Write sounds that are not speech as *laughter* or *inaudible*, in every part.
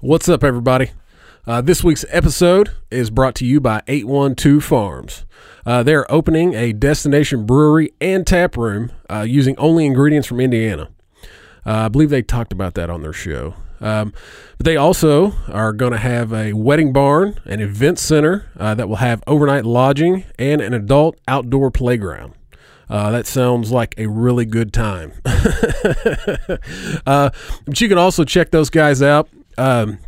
What's up, everybody? Uh, this week's episode is brought to you by 812 Farms. Uh, they're opening a destination brewery and tap room uh, using only ingredients from Indiana. Uh, I believe they talked about that on their show. Um, but they also are going to have a wedding barn, an event center uh, that will have overnight lodging, and an adult outdoor playground. Uh, that sounds like a really good time. *laughs* uh, but you can also check those guys out. Um,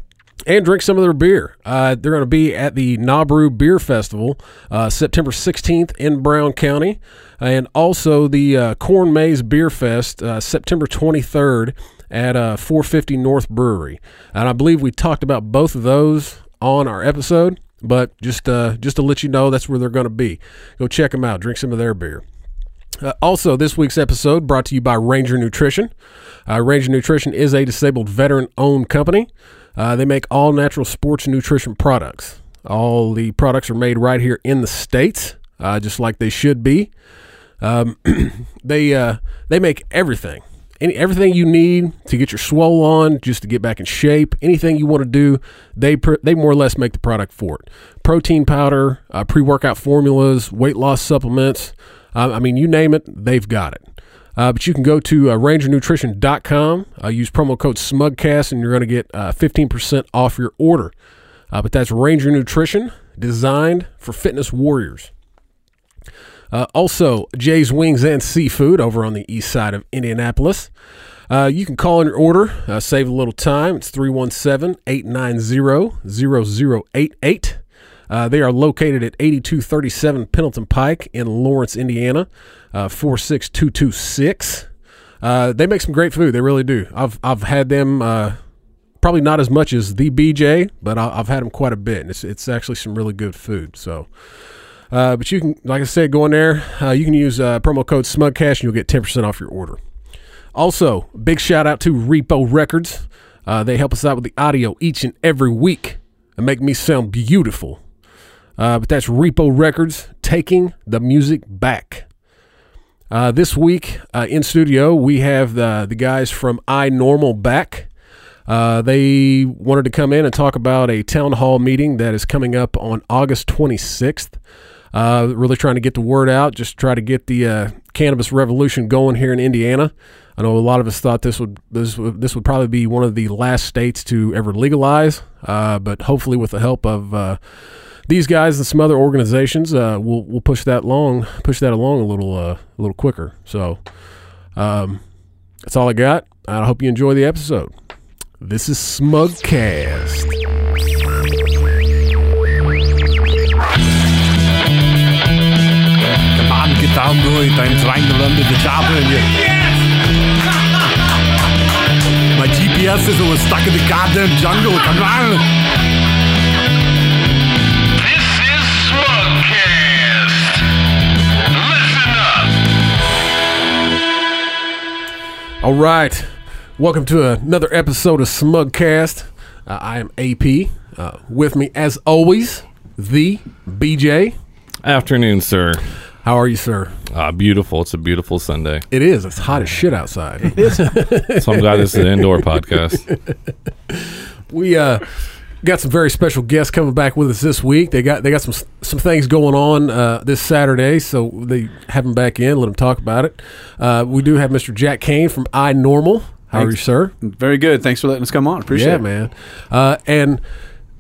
and drink some of their beer. Uh, they're going to be at the Nabru Beer Festival uh, September 16th in Brown County, and also the uh, Corn Maze Beer Fest uh, September 23rd at uh, 450 North Brewery. And I believe we talked about both of those on our episode, but just uh, just to let you know, that's where they're going to be. Go check them out. Drink some of their beer. Uh, also, this week's episode brought to you by Ranger Nutrition. Uh, Ranger Nutrition is a disabled veteran owned company. Uh, they make all natural sports nutrition products. All the products are made right here in the States, uh, just like they should be. Um, *clears throat* they, uh, they make everything. Any, everything you need to get your swole on, just to get back in shape, anything you want to do, they pr- they more or less make the product for it. Protein powder, uh, pre workout formulas, weight loss supplements. Uh, I mean, you name it, they've got it. Uh, but you can go to uh, rangernutrition.com, uh, use promo code SMUGCAST, and you're going to get uh, 15% off your order. Uh, but that's Ranger Nutrition, designed for fitness warriors. Uh, also, Jay's Wings and Seafood over on the east side of Indianapolis. Uh, you can call in your order, uh, save a little time. It's 317 890 0088. Uh, they are located at 8237 Pendleton Pike in Lawrence, Indiana, uh, 46226. Uh, they make some great food. They really do. I've, I've had them uh, probably not as much as the BJ, but I, I've had them quite a bit. And it's, it's actually some really good food. So, uh, but you can, like I said, go in there. Uh, you can use promo code SMUGCAST and you'll get 10% off your order. Also, big shout out to Repo Records. Uh, they help us out with the audio each and every week and make me sound beautiful. Uh, but that's Repo Records taking the music back. Uh, this week uh, in studio, we have the, the guys from I Normal back. Uh, they wanted to come in and talk about a town hall meeting that is coming up on August 26th. Uh, really trying to get the word out, just try to get the uh, cannabis revolution going here in Indiana. I know a lot of us thought this would this would, this would probably be one of the last states to ever legalize, but hopefully with the help of these guys and some other organizations, uh, we'll we'll push that long push that along a little uh, a little quicker. So um, that's all I got. I hope you enjoy the episode. This is Smugcast. Come on, get down to it. I'm trying to run to the job and you. My GPS is always stuck in *laughs* the goddamn jungle. Come on. All right, welcome to another episode of Smugcast. Uh, I am AP. Uh, with me, as always, the BJ. Afternoon, sir. How are you, sir? Ah, beautiful. It's a beautiful Sunday. It is. It's hot as shit outside. *laughs* So I'm glad this is an indoor podcast. *laughs* we uh, got some very special guests coming back with us this week. They got they got some some things going on uh, this Saturday, so they have them back in. Let them talk about it. Uh, we do have Mr. Jack Kane from I Normal. How are you, sir? Very good. Thanks for letting us come on. Appreciate yeah, it. man. Uh, and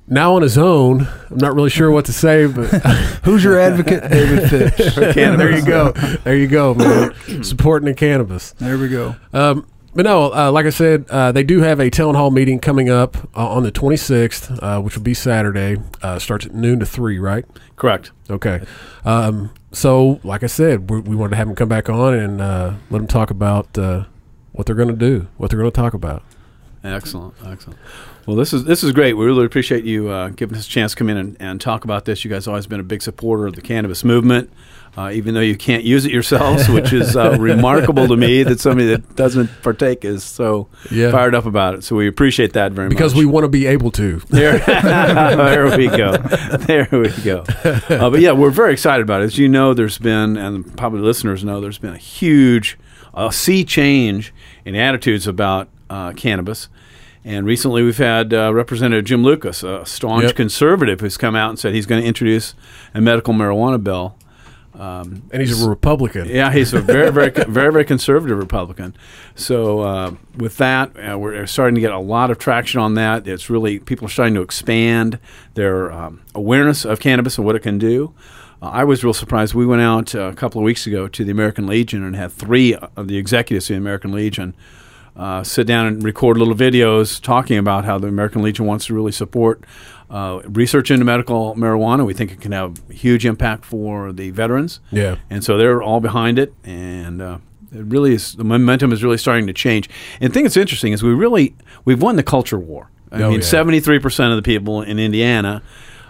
now on his own, I'm not really sure what to say, but *laughs* Who's your advocate, David *laughs* Fish? there you go. There you go, man. *clears throat* Supporting the cannabis. There we go. Um, but no, uh, like I said, uh, they do have a town hall meeting coming up uh, on the 26th, uh, which will be Saturday. Uh, starts at noon to 3, right? Correct. Okay. Um, so, like I said, we, we wanted to have them come back on and uh, let them talk about uh, what they're going to do, what they're going to talk about. Excellent. Excellent. Well, this is this is great. We really appreciate you uh, giving us a chance to come in and, and talk about this. You guys have always been a big supporter of the cannabis movement, uh, even though you can't use it yourselves, *laughs* which is uh, remarkable to me that somebody that doesn't partake is so Yeah. fired up about it. So we appreciate that very Because much. Because we want to be able to. *laughs* There, *laughs* there we go. There we go. Uh, but yeah, we're very excited about it. As you know, there's been, and probably listeners know, there's been a huge sea change in attitudes about uh, cannabis. And recently, we've had uh, Representative Jim Lucas, a staunch Yep. conservative, who's come out and said he's going to introduce a medical marijuana bill. And he's a Republican. Yeah, he's a very, very, *laughs* very, very conservative Republican. So uh, with that, uh, we're starting to get a lot of traction on that. It's really people are starting to expand their um, awareness of cannabis and what it can do. Uh, I was real surprised. We went out uh, a couple of weeks ago to the American Legion and had three of the executives of the American Legion uh, sit down and record little videos talking about how the American Legion wants to really support uh, research into medical marijuana. We think it can have huge impact for the veterans. Yeah. And so they're all behind it, and uh, it really is. The momentum is really starting to change. And the thing that's interesting is we really we've won the culture war. I Oh, mean, yeah. seventy three percent of the people in Indiana.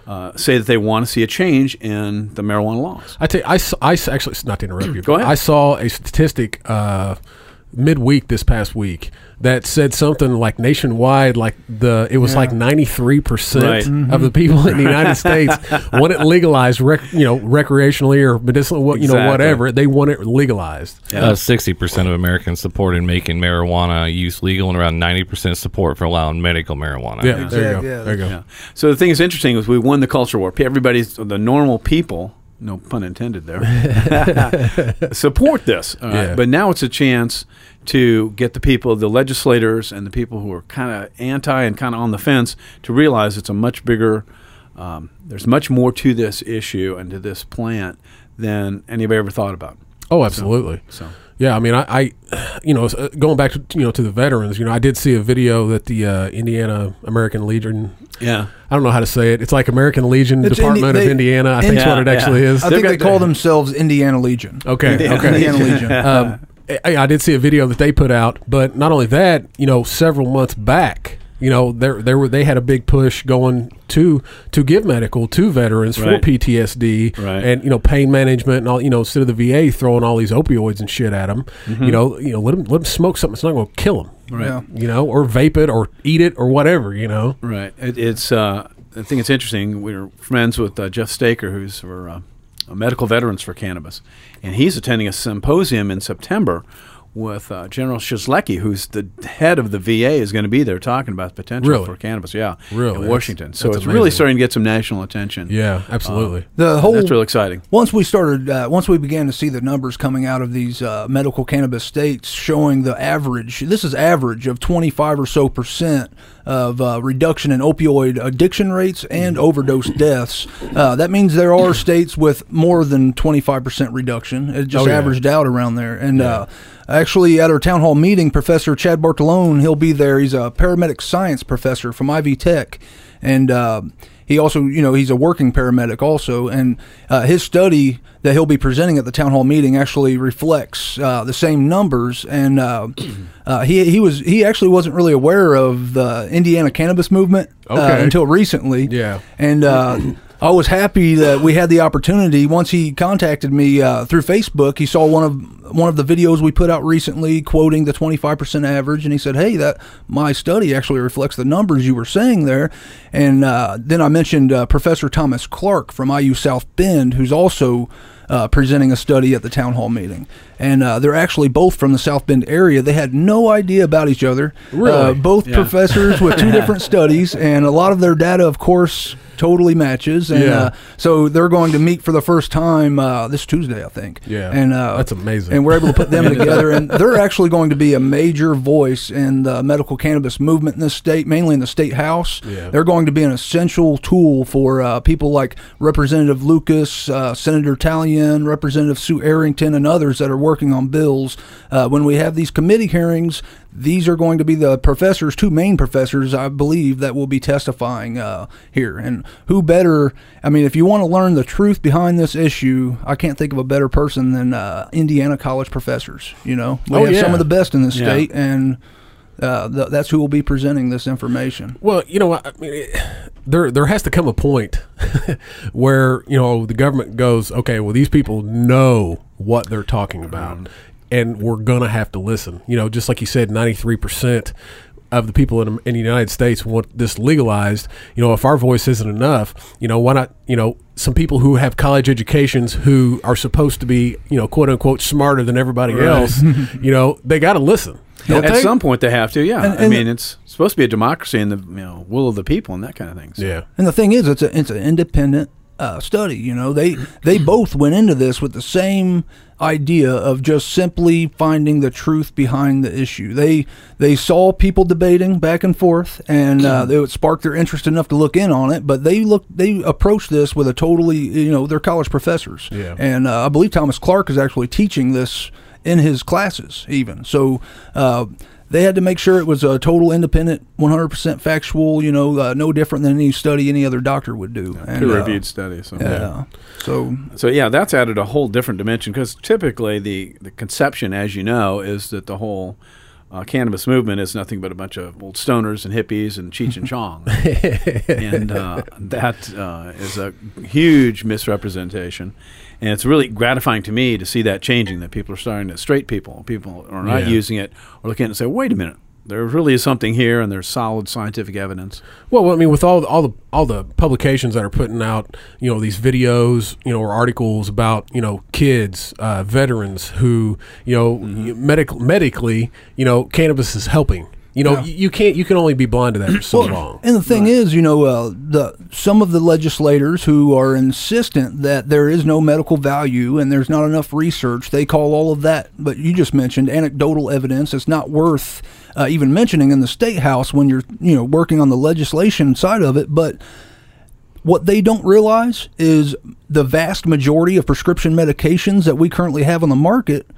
Uh, say that they want to see a change in the marijuana laws. I tell you, I, I actually not to interrupt you. Go ahead. I saw a statistic uh, midweek this past week that said something like nationwide, like the it was like ninety three percent of the people in the United States want it legalized, rec, you know, recreationally or medicinal, what you know, whatever. They want it legalized. Uh, Sixty percent of Americans supported making marijuana use legal, and around ninety percent support for allowing medical marijuana. Yeah, there you go. Yeah, there you go. Yeah. So the thing that's interesting is we won the culture war. Everybody's the normal people. No pun intended there. *laughs* support this, all right? Yeah. but now it's a chance to get the people, the legislators, and the people who are kind of anti and kind of on the fence to realize it's a much bigger. Um, there's much more to this issue and to this plant than anybody ever thought about. Oh, absolutely. So Yeah, I mean, I, I you know, uh, going back to you know to the veterans, you know, I did see a video that the uh, Indiana American Legion. yeah, I don't know how to say it. It's like American Legion It's Department Indi- of Indiana. I think is Yeah, what it actually yeah. is. I They've think they got call themselves Indiana Legion. Okay, okay. Indiana Legion. *laughs* um, I, I did see a video that they put out, but not only that, you know, several months back, you know, there there were they had a big push going to to give medical to veterans Right. for PTSD Right. and you know pain management and all. You know, instead of the VA throwing all these opioids and shit at them, you know, you know, let them let them smoke something that's not going to kill them. right. Yeah. You know, or vape it, or eat it, or whatever. You know. Right. It, it's. Uh, I think it's interesting. We're friends with uh, Jeff Staker, who's for uh, medical veterans for cannabis, and he's attending a symposium in September with uh, General Shinseki, who's the head of the VA, is going to be there talking about the potential Really? for cannabis. Yeah, Really? in That's- Washington. so that's it's really starting to get some national attention. Yeah, absolutely. The whole That's real exciting. Once we started, uh, once we began to see the numbers coming out of these uh, medical cannabis states showing the average, this is average of 25 or so percent of uh, reduction in opioid addiction rates and overdose deaths. Uh, that means there are states with more than 25 percent reduction. It just Oh, yeah. averaged out around there. And uh, actually, at our town hall meeting, Professor Chad Bartolone, he'll be there. He's a paramedic science professor from Ivy Tech, and uh, he also, you know, he's a working paramedic also, and uh, his study that he'll be presenting at the town hall meeting actually reflects uh, the same numbers. And uh, *clears throat* uh, he he was he actually wasn't really aware of the Indiana cannabis movement uh, Okay. until recently. Yeah. and. I was happy that we had the opportunity. Once he contacted me uh, through Facebook, he saw one of one of the videos we put out recently, quoting the 25% average, and he said, "Hey, that my study actually reflects the numbers you were saying there." And uh, then I mentioned uh, Professor Thomas Clark from IU South Bend, who's also uh, presenting a study at the town hall meeting, and uh, they're actually both from the South Bend area. They had no idea about each other. Really? Uh, both Yeah. professors with two *laughs* different studies, and a lot of their data, of course, totally matches. And Yeah. uh, so they're going to meet for the first time uh, this Tuesday, I think. Yeah. and uh, That's amazing. And we're able to put them *laughs* together, and they're actually going to be a major voice in the medical cannabis movement in this state, mainly in the state house. Yeah. They're going to be an essential tool for uh, people like Representative Lucas, uh, Senator Tallian, Representative Sue Errington, and others that are working on bills. Uh, when we have these committee hearings, these are going to be the professors, two main professors, I believe, that will be testifying uh, here. And who better? I mean, if you want to learn the truth behind this issue, I can't think of a better person than uh, Indiana college professors. You know, we Oh, have some of the best in the Yeah. state, and uh, th- that's who will be presenting this information. Well, you know, I mean, it, there there has to come a point *laughs* where you know the government goes, okay, well, these people know what they're talking about, and we're gonna have to listen. You know, just like you said, ninety three percent of the people in, in the United States want this legalized. You know, if our voice isn't enough, you know, why not? You know, some people who have college educations who are supposed to be, you know, quote unquote, smarter than everybody else, *laughs* you know, they got to listen. At they? some point, they have to. Yeah, And- I and- mean, it's supposed to be a democracy and the you know will of the people and that kind of thing. So- Yeah. And the thing is, it's a it's an independent uh, study. You know, they they both went into this with the same idea of just simply finding the truth behind the issue. They they saw people debating back and forth, and uh, they would spark their interest enough to look in on it. But they look they approached this with a totally you know they're college professors, Yeah. and uh, I believe Thomas Clark is actually teaching this in his classes even. So. Uh, they had to make sure it was a total independent, 100% factual, you know, uh, no different than any study any other doctor would do. And, uh, Peer-reviewed study. So. yeah. So So yeah, that's added a whole different dimension because typically the the conception, as you know, is that the whole uh, cannabis movement is nothing but a bunch of old stoners and hippies and Cheech and Chong, *laughs* and uh, that uh, is a huge misrepresentation. And it's really gratifying to me to see that changing. That people are starting to straight people, people are not Yeah. using it, or looking at it and say, "Wait a minute." There really is something here, and there's solid scientific evidence. Well, I mean, with all all the all the publications that are putting out, you know, these videos, you know, or articles about, you know, kids, uh, veterans who, you know, Mm-hmm. medical medically, you know, cannabis is helping. You know, you, you can't you can only be blind to that for so long. And the thing is, you know, uh, the some of the legislators who are insistent that there is no medical value and there's not enough research, they call all of that. But you just mentioned anecdotal evidence. It's not worth uh, even mentioning in the state house when you're, you know, working on the legislation side of it. But what they don't realize is the vast majority of prescription medications that we currently have on the market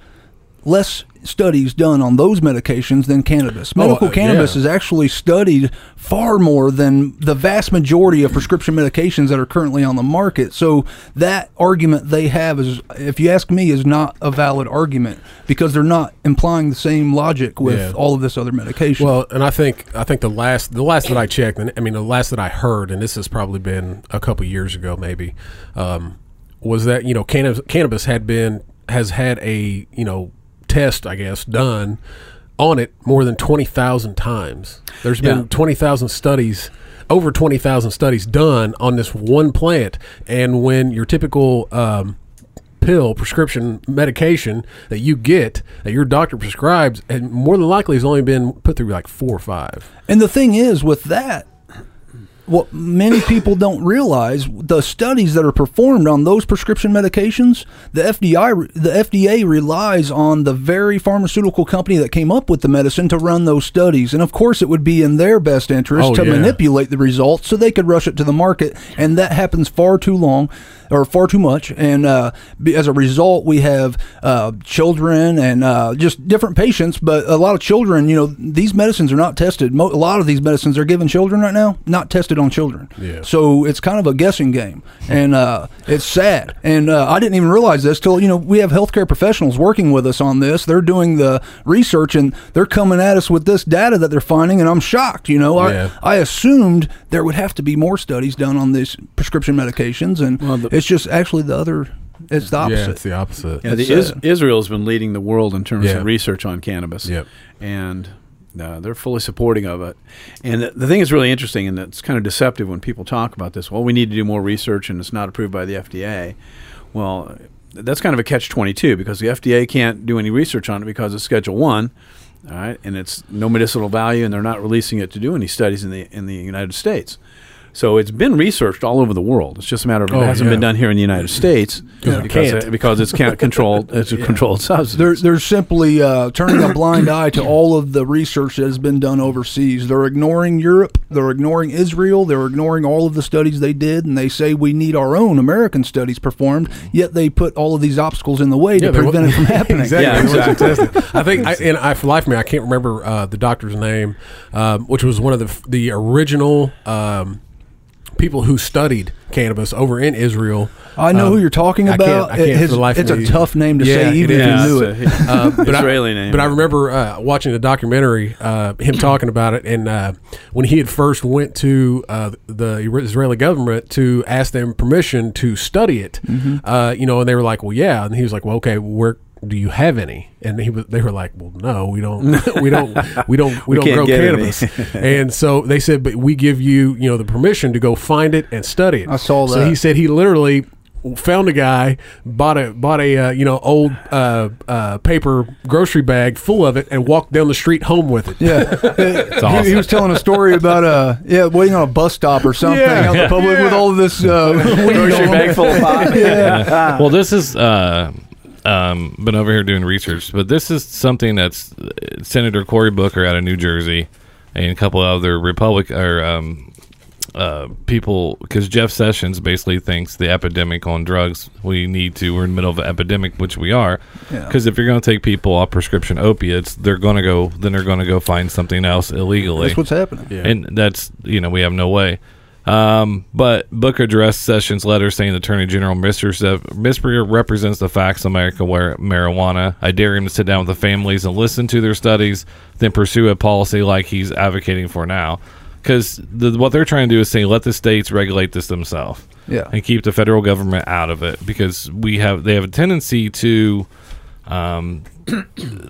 less studies done on those medications than cannabis. Medical uh, cannabis yeah. is actually studied far more than the vast majority of prescription medications that are currently on the market. So that argument they have is, if you ask me, is not a valid argument because they're not implying the same logic with Yeah. all of this other medication. Well, and I think I think the last the last that I checked, and I mean the last that I heard, and this has probably been a couple years ago, maybe, um, was that you know cannabis, cannabis had been has had a you know test, I guess, done on it more than twenty thousand times. There's been Yeah. twenty thousand studies. Over twenty thousand studies done on this one plant, and when your typical um, pill prescription medication that you get that your doctor prescribes and more than likely has only been put through like four or five And the thing is, with that, what many people don't realize, the studies that are performed on those prescription medications, the FDI, the FDA relies on the very pharmaceutical company that came up with the medicine to run those studies. And of course, it would be in their best interest Oh, to yeah. manipulate the results so they could rush it to the market. And that happens far too long or far too much. And uh, as a result, we have uh, children and uh, just different patients, but a lot of children, you know, these medicines are not tested. Mo- a lot of these medicines are given children right now, not tested on children. Yeah. So it's kind of a guessing game. And uh, it's sad. And uh, I didn't even realize this till, you know, we have healthcare professionals working with us on this. They're doing the research and they're coming at us with this data that they're finding. And I'm shocked. You know, Yeah. I, I assumed there would have to be more studies done on these prescription medications. And Well, the- it's just actually the other, it's the opposite. yeah it's the opposite Yeah, the Is- uh, Israel has been leading the world in terms Yeah. of research on cannabis. Yep. And uh, they're fully supporting of it. And the, the thing is really interesting, and it's kind of deceptive when people talk about this. Well, we need to do more research, and it's not approved by the FDA. Well, that's kind of a catch twenty two because the FDA can't do any research on it because it's Schedule One. All right, and it's no medicinal value, and they're not releasing it to do any studies in the in the United States. So it's been researched all over the world. It's just a matter of it Oh, hasn't yeah. been done here in the United States it because it- because it's can't *laughs* controlled. It's a controlled substance. They're, they're simply uh, turning a blind eye to all of the research that has been done overseas. They're ignoring Europe. They're ignoring Israel. They're ignoring all of the studies they did, and they say we need our own American studies performed. Yet they put all of these obstacles in the way to they wa- prevent it from *laughs* happening. exactly. Yeah, exactly. I think, I, and I, for life of me, I can't remember uh, the doctor's name, um, which was one of the the original um, people who studied cannabis over in Israel. I know Um, who you're talking I can't- about. I can't It- for life it's a tough name to Yeah, say, it even if you knew Yeah, it. a- *laughs* Uh, but Israeli I, name. But I remember uh, watching the documentary, uh, him talking about it, and uh, when he had first went to uh, the Israeli government to ask them permission to study it, Mm-hmm. uh, you know, and they were like, "Well, yeah," and he was like, "Well, okay, where do you have any?" And he was, they were like, "Well, no, we don't, *laughs* we don't, we don't, we, We don't grow cannabis." and so they said, "But we give you, you know, the permission to go find it and study it." I saw So he said he literally found a guy, bought a bought a uh, you know old uh, uh, paper grocery bag full of it, and walked down the street home with it. Yeah, *laughs* he, awesome. he was telling a story about uh yeah waiting on a bus stop or something Yeah. out in the public with all of this uh, *laughs* Grocery bag full of pot. Yeah. well, this is uh, um, been over here doing research, but this is something that's uh, Senator Cory Booker out of New Jersey and a couple other Republic or um, uh, people because Jeff Sessions basically thinks the epidemic on drugs we need to we're in the middle of an epidemic which we are Yeah. because if you're going to take people off prescription opiates they're going to go then they're going to go find something else illegally That's what's happening. Yeah. and that's you know we have no way. Um, but Booker addressed Sessions' letter saying the Attorney General misrepresents the facts of America where marijuana. I dare him to sit down with the families and listen to their studies, then pursue a policy like he's advocating for now. Because the, what they're trying to do is say let the states regulate this themselves Yeah. and keep the federal government out of it because we have they have a tendency to um,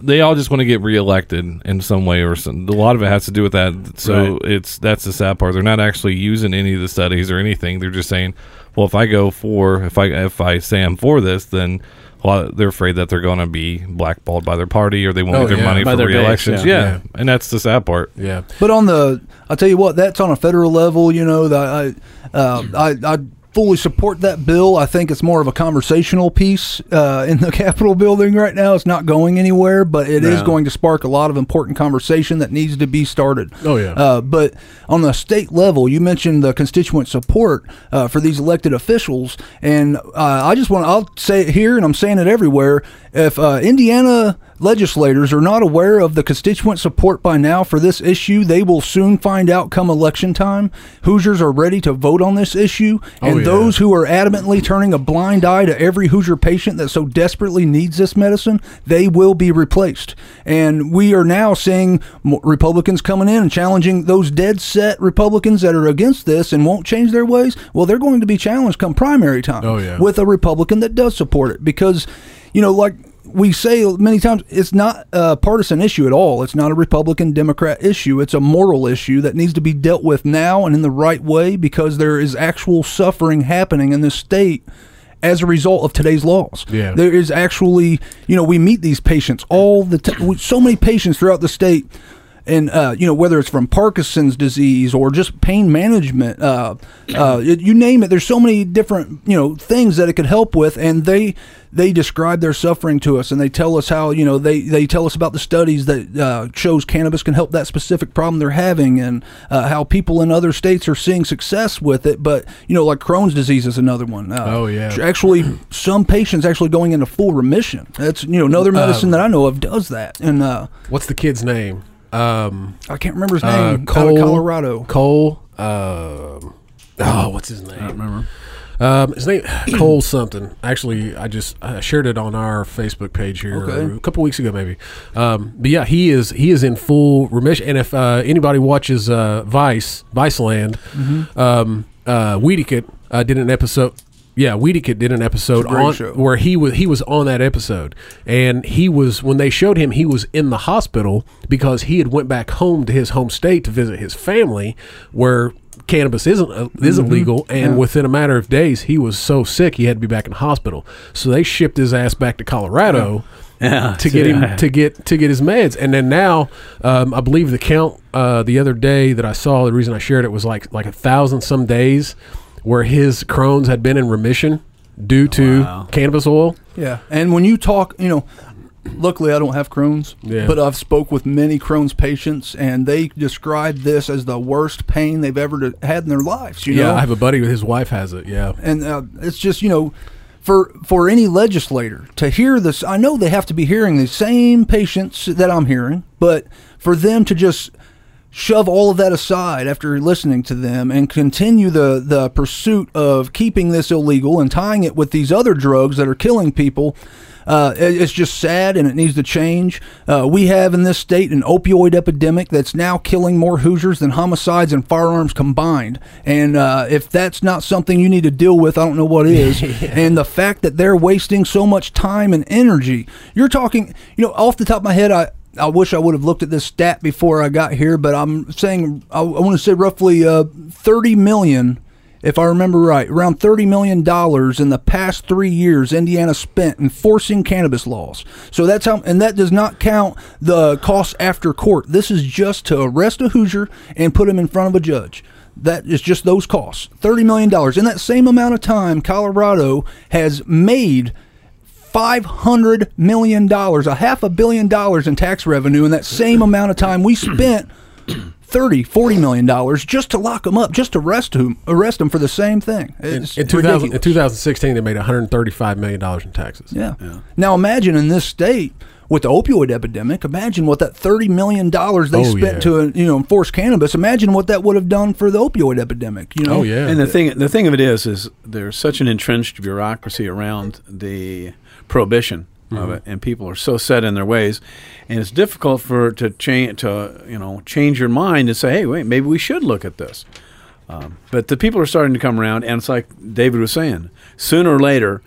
they all just want to get reelected in some way or some. A lot of it has to do with that. So it's that's the sad part. They're not actually using any of the studies or anything. They're just saying, well, if I go for if I if I say I'm for this, then well, they're afraid that they're going to be blackballed by their party or they won't Oh, get their yeah. money By for their base, re-elections. yeah. yeah. Yeah. and that's the sad part. Yeah. But on the, I'll tell you what, that's on a federal level. You know, that I, uh, I, I fully support that bill. I think it's more of a conversational piece uh, in the *laughs* Capitol building right now. It's not going anywhere, but it is No. going to spark a lot of important conversation that needs to be started. Oh, yeah. Uh, but on the state level, you mentioned the constituent support uh, for these elected officials, and uh, I just want I'll say it here, and I'm saying it everywhere. If uh, Indiana legislators are not aware of the constituent support by now for this issue, they will soon find out come election time. Hoosiers are ready to vote on this issue, and yeah. those who are adamantly turning a blind eye to every Hoosier patient that so desperately needs this medicine, they will be replaced. And we are now seeing Republicans coming in and challenging those dead set Republicans that are against this and won't change their ways. Well, they're going to be challenged come primary time Oh, yeah. with a Republican that does support it because, you know, like we say many times, it's not a partisan issue at all. It's not a Republican Democrat issue. It's a moral issue that needs to be dealt with now and in the right way because there is actual suffering happening in this state as a result of today's laws. Yeah. There is actually, you know, we meet these patients all the time. So many patients throughout the state. And uh, you know whether it's from Parkinson's disease or just pain management, uh, uh, you name it. There's so many different you know things that it could help with, and they they describe their suffering to us, and they tell us how you know they they tell us about the studies that uh, shows cannabis can help that specific problem they're having, and uh, how people in other states are seeing success with it. But you know, like Crohn's disease is another one. Uh, Oh, yeah. actually, some patients actually going into full remission. That's you know another medicine that I know of does that, and uh, What's the kid's name? Um, I can't remember his uh, name. out Cole, of Colorado. Cole. Um, oh, what's his name? I don't remember. Um, his name *clears throat* Cole something. Actually, I just I shared it on our Facebook page here Okay. a couple weeks ago, maybe. Um, but yeah, he is he is in full remission. And if uh, anybody watches uh, Vice Viceland, Mm-hmm. um, uh, Weediquette uh, did an episode. Yeah, Weediquette did an episode It's a great on show. where he was he was on that episode, and he was when they showed him he was in the hospital because he had went back home to his home state to visit his family, where cannabis isn't uh, isn't legal, and within a matter of days he was so sick he had to be back in the hospital. So they shipped his ass back to Colorado. Yeah, to get yeah. him *laughs* to get to get his meds, and then now, um, I believe the count uh, the other day that I saw, the reason I shared it was like like a thousand some days where his Crohn's had been in remission due to Wow. cannabis oil. Yeah, and when you talk, you know, luckily I don't have Crohn's, Yeah. but I've spoke with many Crohn's patients, and they describe this as the worst pain they've ever had in their lives. You yeah, know, I have a buddy his wife has it. Yeah, and uh, it's just you know for for any legislator to hear this i know they have to be hearing the same patients that i'm hearing but for them to just shove all of that aside after listening to them and continue the the pursuit of keeping this illegal and tying it with these other drugs that are killing people uh, it's just sad and it needs to change. Uh, we have in this state an opioid epidemic that's now killing more Hoosiers than homicides and firearms combined. And uh, if that's not something you need to deal with, I don't know what *laughs* is. And the fact that they're wasting so much time and energy. You're talking, you know, off the top of my head, I. I wish I would have looked at this stat before I got here, but I'm saying I, I want to say roughly uh, 30 million if I remember right, around $30 million in the past three years Indiana spent enforcing cannabis laws. So that's how, and that does not count the costs after court. This is just to arrest a Hoosier and put him in front of a judge. That is just those costs. $30 million. In that same amount of time, Colorado has made $500 million, a half a billion dollars in tax revenue in that same amount of time we spent 30 40 million dollars just to lock them up just to arrest them arrest them for the same thing In, It's in 2000, in 2016, they made 135 million dollars in taxes. yeah. now imagine in this state with the opioid epidemic imagine what that 30 million dollars they Oh, spent yeah. to you know enforce cannabis imagine what that would have done for the opioid epidemic you know Oh yeah, And the thing, the thing of it is, is there's such an entrenched bureaucracy around the prohibition of it, and people are so set in their ways, and it's difficult for to change to you know change your mind and say, hey, wait, maybe we should look at this. Um, but the people are starting to come around, and it's like David was saying, sooner or later.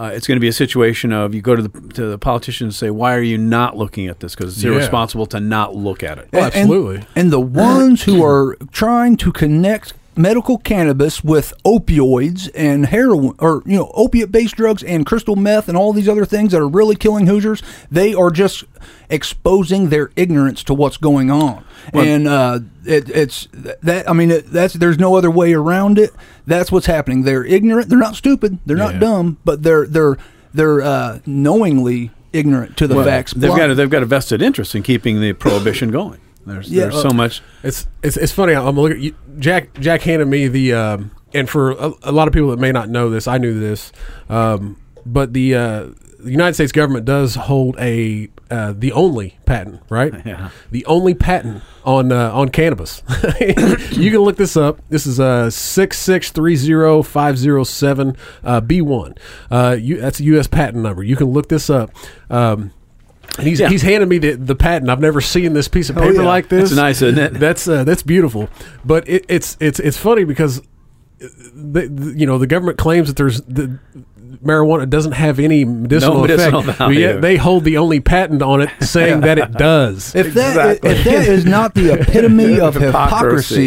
Uh, it's going to be a situation of you go to the to the politician and say, "Why are you not looking at this? Because it's Yeah. irresponsible to not look at it." Oh, And- absolutely. And, the ones who *clears throat* are trying to connect medical cannabis with opioids and heroin or you know opiate based drugs and crystal meth and all these other things that are really killing Hoosiers, they are just exposing their ignorance to what's going on. and uh, it, it's that I mean it, that's there's no other way around it. That's what's happening. They're ignorant. They're not stupid. They're Yeah. not dumb, but they're they're they're uh, knowingly ignorant to the Well, facts. They've got a, they've got a vested interest in keeping the prohibition going. There's Yeah, there's uh, so much. It's it's it's funny. I'm looking. You, Jack Jack handed me the um, and for a, a lot of people that may not know this, I knew this, um, but the uh, the United States government does hold a uh, the only patent, right? *laughs* Yeah. The only patent on uh, on cannabis. *laughs* you can look this up. This is uh six six three zero five zero seven uh, B one. Uh, you that's a U.S. patent number. You can look this up. Um, he's Yeah. he's handed me the, the patent. I've never seen this piece of Oh, paper yeah. like this. It's nice, isn't it? That's uh, that's beautiful, but it, it's it's it's funny because the, the- you know the government claims that there's the marijuana doesn't have any medicinal, No medicinal effect, value. but yet they hold the only patent on it saying that it does. If that Exactly. if that is not the epitome *laughs* of Hypocrisy.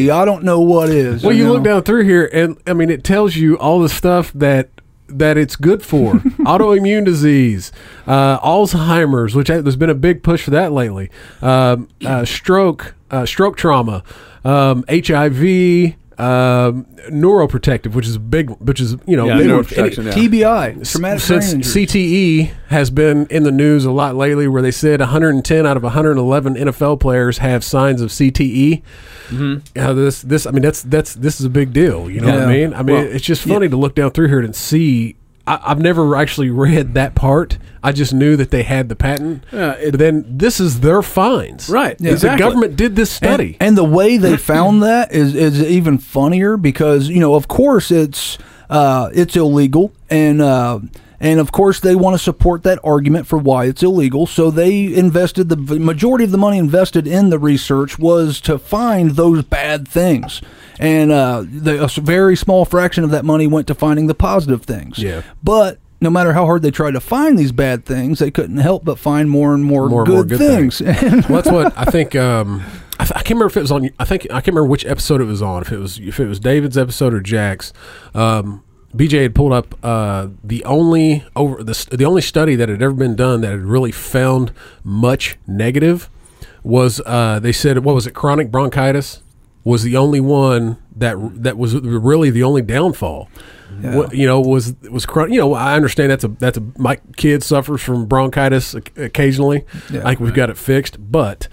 hypocrisy, I don't know what is. well, you know? look down through here, and I mean, it tells you all the stuff that that it's good for: *laughs* autoimmune disease, uh, Alzheimer's, which I, there's been a big push for that lately, um, uh, stroke, uh, stroke trauma, um, HIV. Um, neuroprotective, which is big, which is you know Yeah, big- neuroprotection, yeah. TBI, traumatic since. CTE has been in the news a lot lately, where they said 110 out of 111 NFL players have signs of CTE. Mm-hmm. this, this, I mean, that's that's this is a big deal. You know what I mean? I mean, Well, it's just funny to look down through here and see. I, I've never actually read that part. I just knew that they had the patent. Yeah, it- but then this is their fines, Right, The exactly. government did this study. And, and the way they *clears throat* found that is is even funnier because you know, of course, it's uh, it's illegal, and uh, and of course they want to support that argument for why it's illegal. So they invested the majority of the money invested in the research was to find those bad things, and uh, the, a very small fraction of that money went to finding the positive things. Yeah. but. No matter how hard they tried to find these bad things, they couldn't help but find more and more, More and good, more good things. *laughs* well, that's what I think. Um, I, th- I can't remember if it was on. I think I can't remember which episode it was on. If it was if it was David's episode or Jack's. Um, BJ had pulled up uh, the only over the the only study that had ever been done that had really found much negative was uh, they said what was it chronic bronchitis was the only one that that was really the only downfall. What, you know was was chron- you know I understand that's a that's a my kid suffers from bronchitis occasionally. Yeah. like we've got it fixed, but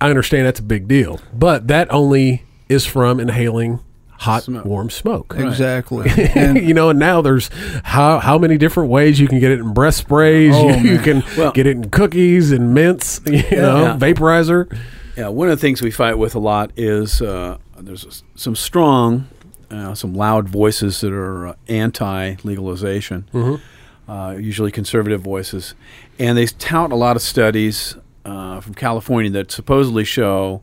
I understand that's a big deal. But that only is from inhaling hot Smoke. warm smoke. exactly. *laughs* And- you know, and now there's how how many different ways you can get it in breast sprays. Oh, you, you can Well- get it in cookies and mints. *laughs* You know, Yeah. vaporizer. Yeah, one of the things we fight with a lot is uh, there's some strong, uh, some loud voices that are uh, anti legalization, uh, usually conservative voices. And they tout a lot of studies uh, from California that supposedly show,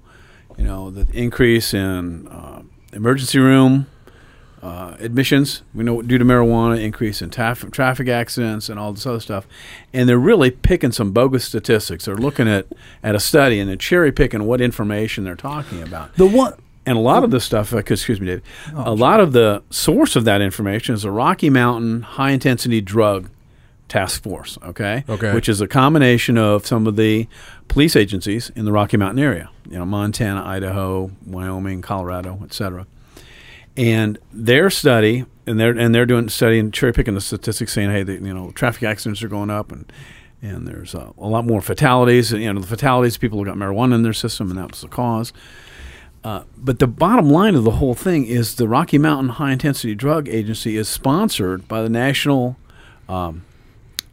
you know, the increase in uh, emergency room uh, admissions, we know due to marijuana, increase in taf- traffic accidents and all this other stuff. And they're really picking some bogus statistics. They're looking at, at a study and they're cherry picking what information they're talking about. The one And a lot of the stuff, uh, excuse me, Dave, a lot of the source of that information is the Rocky Mountain High Intensity Drug Task Force, okay? Okay. Which is a combination of some of the police agencies in the Rocky Mountain area, you know, Montana, Idaho, Wyoming, Colorado, et cetera. And their study, and they're and they're doing study and cherry picking the statistics, saying, hey, the, you know, traffic accidents are going up, and and there's uh, a lot more fatalities. And, you know, the fatalities, people have got marijuana in their system, and that was the cause. Uh, but the bottom line of the whole thing is the Rocky Mountain High Intensity Drug Agency is sponsored by the National um,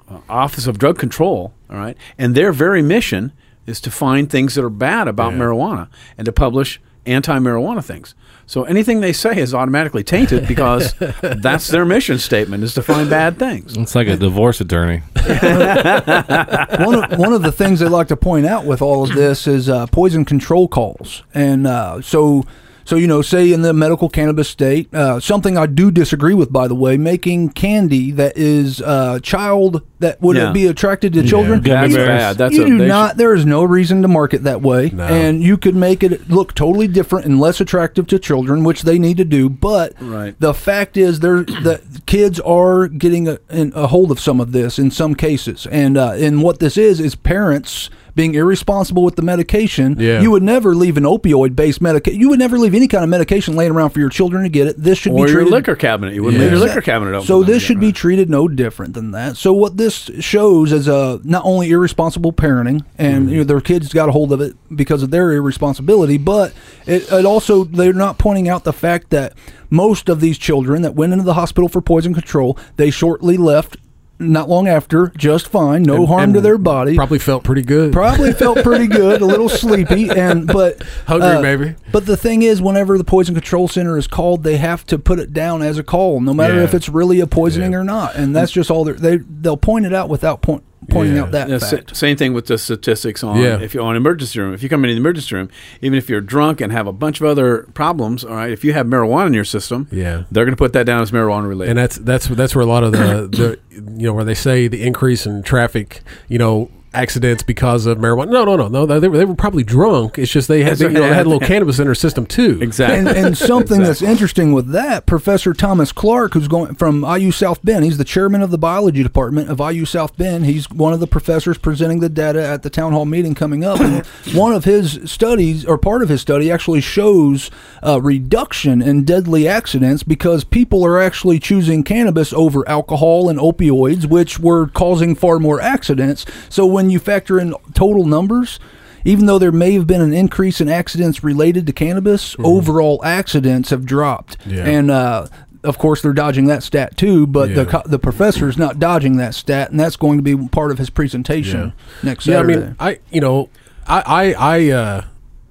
uh, Office of Drug Control. All right, and their very mission is to find things that are bad about Yeah. marijuana and to publish anti-marijuana things. So anything they say is automatically tainted *laughs* because that's their mission statement is to find bad things. It's like a divorce attorney. *laughs* one of, one of the things they like to point out with all of this is uh, poison control calls, and uh, so so you know, say in the medical cannabis state, uh, something I do disagree with, by the way, making candy that is uh, child that would Yeah. be attracted to children. Gummy you, bad. That's you a- do not. should- There is no reason to market that way, No. and you could make it look totally different and less attractive to children, which they need to do. But Right. the fact is, there the kids are getting a, a hold of some of this in some cases, and uh, and what this is is parents being irresponsible with the medication. Yeah. You would never leave an opioid based medication. You would never leave any kind of medication laying around for your children to get it. This should Or be your liquor cabinet. You wouldn't leave your liquor cabinet open. so this should be treated no different than that. So what this shows is uh, not only irresponsible parenting, and you know, their kids got a hold of it because of their irresponsibility, but it, it also they're not pointing out the fact that most of these children that went into the hospital for poison control, they shortly left. Not long after, just fine, no And- harm and to their body. Probably felt pretty good. Probably felt pretty good, a little sleepy, and *laughs* but uh, Hungry, maybe. But the thing is, whenever the poison control center is called, they have to put it down as a call, no matter Yeah. if it's really a poisoning Yeah. or not. And that's just all they they'll point it out without point, pointing Yeah. out that Yeah, sa- fact. same thing with the statistics on Yeah. if you're on emergency room. If you come into the emergency room, even if you're drunk and have a bunch of other problems, all right, if you have marijuana in your system, Yeah. they're going to put that down as marijuana related. and that's that's that's where a lot of the the you know where they say the increase in traffic you know accidents because of marijuana no no no no they were, they were probably drunk it's just they had That's you know, they had a little *laughs* cannabis in their system too exactly. and, and something that's interesting with that, Professor Thomas Clark, who's going from IU South Bend, he's the chairman of the biology department of IU South Bend. He's one of the professors presenting the data at the town hall meeting coming up. And *coughs* one of his studies, or part of his study, actually shows a reduction in deadly accidents because people are actually choosing cannabis over alcohol and opioids, which were causing far more accidents. So when you factor in total numbers, even though there may have been an increase in accidents related to cannabis, overall accidents have dropped. Mm-hmm. Yeah. And uh, of course, they're dodging that stat too. But the Yeah. co- the professor's not dodging that stat, and that's going to be part of his presentation next yeah i mean i you know i i i uh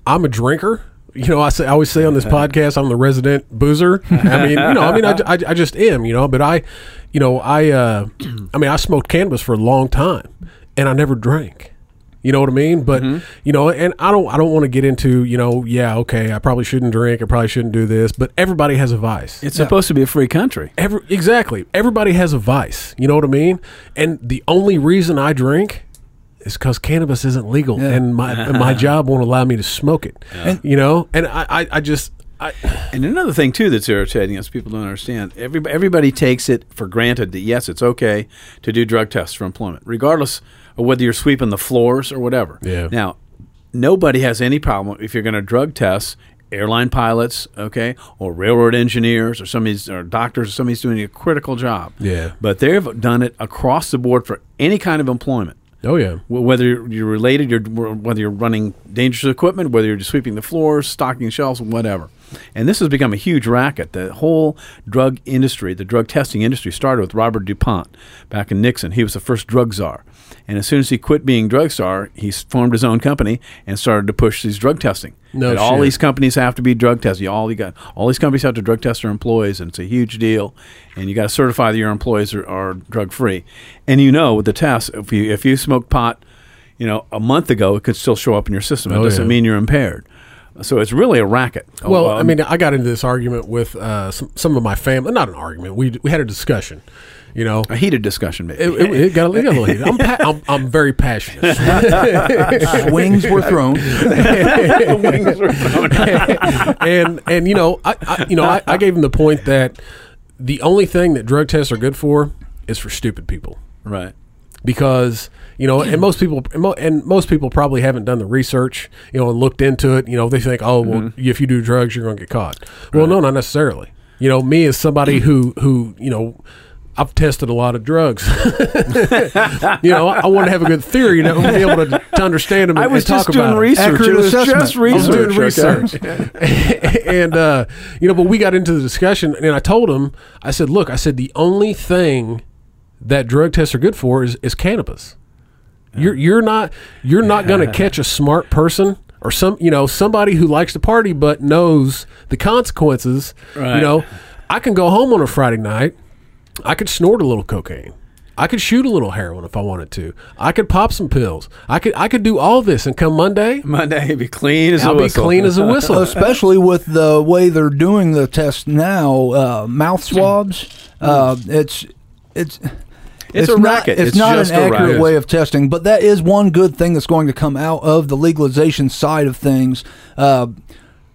i'm a drinker you know, I say I always say on this *laughs* podcast, I'm the resident boozer. I mean, you know, I mean, I, I, I just am, you know. But I, you know, I, uh, *clears throat* I mean, I smoked cannabis for a long time, and I never drank. You know what I mean? But mm-hmm. you know, and I don't, I don't want to get into, you know, yeah, okay, I probably shouldn't drink, I probably shouldn't do this, but everybody has a vice. it's supposed to be a free country. Every, exactly. Everybody has a vice. You know what I mean? And the only reason I drink is because cannabis isn't legal, Yeah. and my and my *laughs* job won't allow me to smoke it. You know, and I, I, I just. I, And another thing too that's irritating is people don't understand. Every, everybody takes it for granted that yes, it's okay to do drug tests for employment, regardless of whether you're sweeping the floors or whatever. Yeah. Now, nobody has any problem if you're going to drug test airline pilots, okay, or railroad engineers, or somebody's or doctors, or somebody's doing a critical job. Yeah. But they've done it across the board for any kind of employment. oh yeah. Wh- whether you're- you're related, you're, whether you're running dangerous equipment, whether you're just sweeping the floors, stocking shelves, whatever. And this has become a huge racket. The whole drug industry, the drug testing industry, started with Robert DuPont back in Nixon. He was the first drug czar. And as soon as he quit being drug czar, he formed his own company and started to push these drug testing. No That all these companies have to be drug tested. All you got, all these companies have to drug test their employees, and it's a huge deal. And you got to certify that your employees are, are drug free. And you know, with the test, if you if you smoked pot, you know, a month ago, it could still show up in your system. It Oh, doesn't yeah. mean you're impaired. So it's really a racket. Well, Um, I mean, I got into this argument with uh, some some of my family. Not an argument. We we had a discussion, You know, A heated discussion, maybe. it, it, it got, a- it got a little heated. I'm, pa- I'm, I'm very passionate. *laughs* Swings *laughs* were thrown. and and you know, I, I you know, I, I gave him the point that the only thing that drug tests are good for is for stupid people right. Because you know, and most people and mo- and most people probably haven't done the research, you know, and looked into it. You know, they think, oh, well, Mm-hmm. if you do drugs, you're going to get caught. Well, no, not necessarily. You know, me as somebody who who you know. I've tested a lot of drugs. *laughs* you know, I, I want to have a good theory, you know, and be able to, to understand them and, I was and talk just doing research. Accurate it was assessment. just I was doing okay? research. *laughs* and uh, you know, but we got into the discussion, and I told him, I said, "Look, I said the only thing that drug tests are good for is, is cannabis. You're you're not you're not going *laughs* to catch a smart person." Or some, you know, somebody who likes to party but knows the consequences. Right. You know, I can go home on a Friday night. I could snort a little cocaine. I could shoot a little heroin if I wanted to. I could pop some pills. I could I could do all this, and come Monday, Monday, be clean as a whistle. I'll a be whistle. clean as a *laughs* whistle. especially with the way they're doing the test now, uh, mouth swabs. *clears throat* Uh, it's it's. It's a not, racket. It's, It's not just an accurate way of testing, but that is one good thing that's going to come out of the legalization side of things. Uh,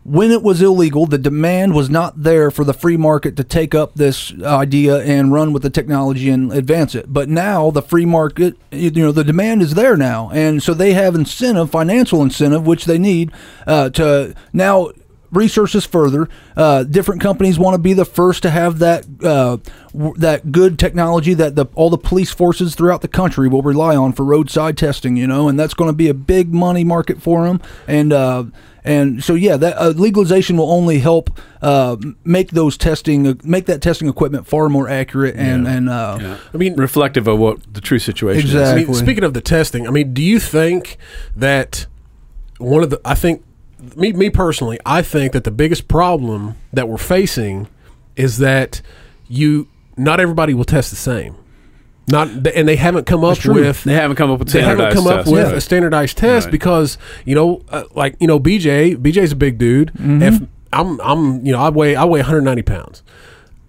when it was illegal, the demand was not there for the free market to take up this idea and run with the technology and advance it. But now the free market, you know, the demand is there now, and so they have incentive, financial incentive, which they need uh, to now research this further. Uh, different companies want to be the first to have that uh, w- that good technology that the all the police forces throughout the country will rely on for roadside testing. You know, and that's going to be a big money market for them. And uh, and so yeah, that uh, legalization will only help uh, make those testing uh, make that testing equipment far more accurate and and uh, I mean, reflective of what the true situation is. I mean, speaking of the testing, I mean, do you think that one of the? I think me, me personally, I think that the biggest problem that we're facing is that you not everybody will test the same. Not and they haven't come up with They haven't come up with they haven't come up tests. with Right. a standardized test Right. because you know, uh, like you know, BJ, BJ's a big dude. Mm-hmm. If I'm, I'm, you know, I weigh, I weigh 190 pounds,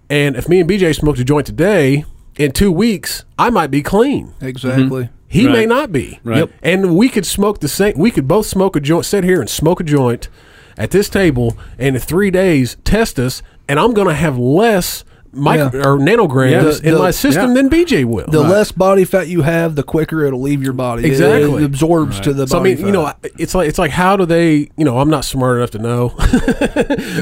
and if me and BJ smoked a joint today, in two weeks, I might be clean. exactly. He may not be. Right. Yep. And we could smoke the same. We could both smoke a joint. Sit here and smoke a joint at this table, and in three days test us, and I'm going to have less micro Yeah. or nanograms Yeah. The- in the- my system yeah. than BJ will. The less body fat you have, the quicker it'll leave your body. Exactly. it, absorbs to the so I body. mean, you know, it's like it's like how do they? You know, I'm not smart enough to know,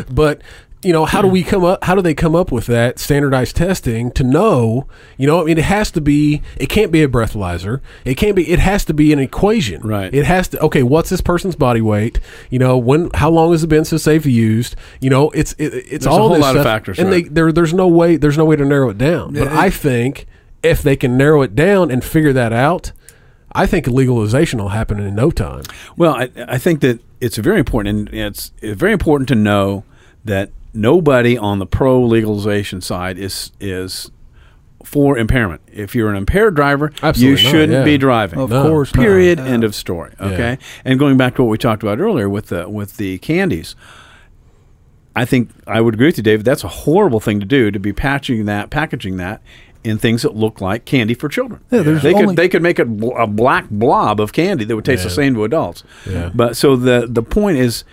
*laughs* but you know, how do we come up? How do they come up with that standardized testing to know? You know, I mean, it has to be. It can't be a breathalyzer. It can't be. It has to be an equation. Right. It has to. Okay, what's this person's body weight? You know, when? How long has it been since they've used? You know, it's it, it's There's a whole lot of factors, and right. they there there's no way there's no way to narrow it down. But I think if they can narrow it down and figure that out. I think legalization will happen in no time. Well, I, I think that it's very important, and it's, it's very important to know that nobody on the pro legalization side is is for impairment. If you're an impaired driver, Absolutely you shouldn't yeah. be driving. Of No. course, not. Period. Yeah. End of story. Okay. Yeah. And going back to what we talked about earlier with the with the candies, I think I would agree with you, David. That's a horrible thing to do to be patching that, packaging that in things that look like candy for children. Yeah, there's they only- could they could make a, bl- a black blob of candy that would taste the same to adults. Yeah. But so the the point is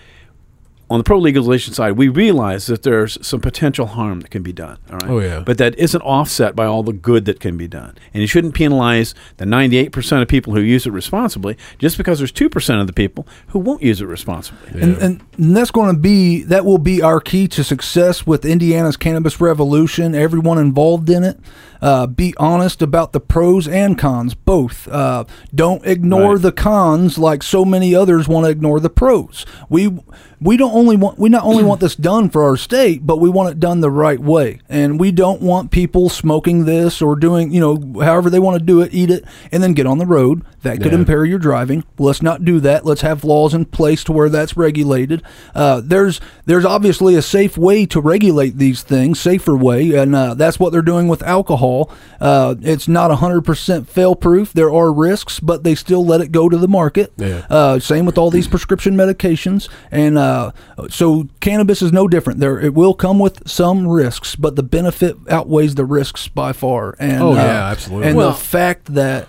on the pro legalization side, we realize that there's some potential harm that can be done. All right. Oh, yeah. But that isn't offset by all the good that can be done. And you shouldn't penalize the 98% of people who use it responsibly just because there's 2% of the people who won't use it responsibly. And, and, and that's going to be that will be our key to success with Indiana's cannabis revolution. Everyone involved in it, uh, be honest about the pros and cons, both. Uh, don't ignore Right. the cons like so many others want to ignore the pros. We we don't only want we not only want this done for our state, but we want it done the right way. And we don't want people smoking this or doing you know however they want to do it, eat it, and then get on the road. That could Yeah. impair your driving. Let's not do that. Let's have laws in place to where that's regulated. Uh, there's there's obviously a safe way to regulate these things, safer way, and uh, that's what they're doing with alcohol. Uh, it's not 100% fail proof. There are risks, but they still let it go to the market. Yeah. Uh, same with all these prescription medications, and uh, uh, so cannabis is no different. There, it will come with some risks, but the benefit outweighs the risks by far. And Oh, uh, yeah, absolutely. And Well- the fact that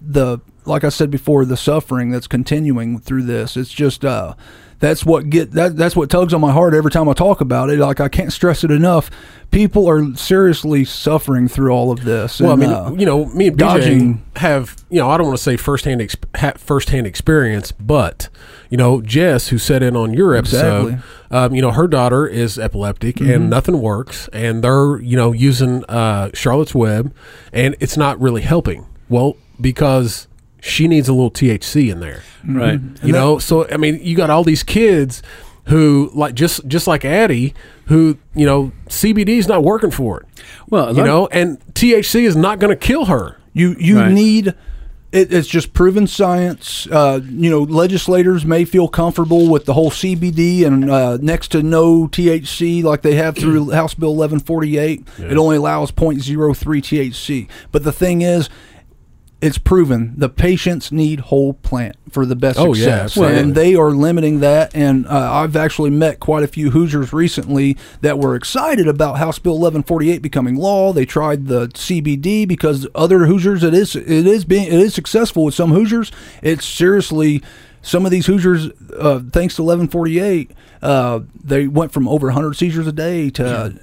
the like I said before, the suffering that's continuing through this, it's just uh, that's what get that that's what tugs on my heart every time I talk about it. Like I can't stress it enough. People are seriously suffering through all of this. Well, I mean, uh, you know, me and BJ dodging- have, you know, I don't want to say firsthand ex- ha- firsthand experience, but you know, Jess, who sat in on your episode, Exactly. um, you know, her daughter is epileptic Mm-hmm. and nothing works, and they're, you know, using uh, Charlotte's Web, and it's not really helping. Well, because she needs a little THC in there, Right. you know. So I mean, you got all these kids who like just just like Addie, who you know, CBD is not working for it. Well, You know, and THC is not going to kill her. You you Right. need it, it's just proven science. Uh, you know, legislators may feel comfortable with the whole CBD and uh, next to no THC like they have through House Bill 1148. It only allows 0.03 THC. But the thing is, it's proven the patients need whole plant for the best Oh, yeah, success, absolutely. and they are limiting that. And uh, I've actually met quite a few Hoosiers recently that were excited about House Bill 1148 becoming law. They tried the CBD because other Hoosiers it is it is being it is successful with some Hoosiers. It's seriously some of these Hoosiers, uh, thanks to 1148, uh, they went from over 100 seizures a day to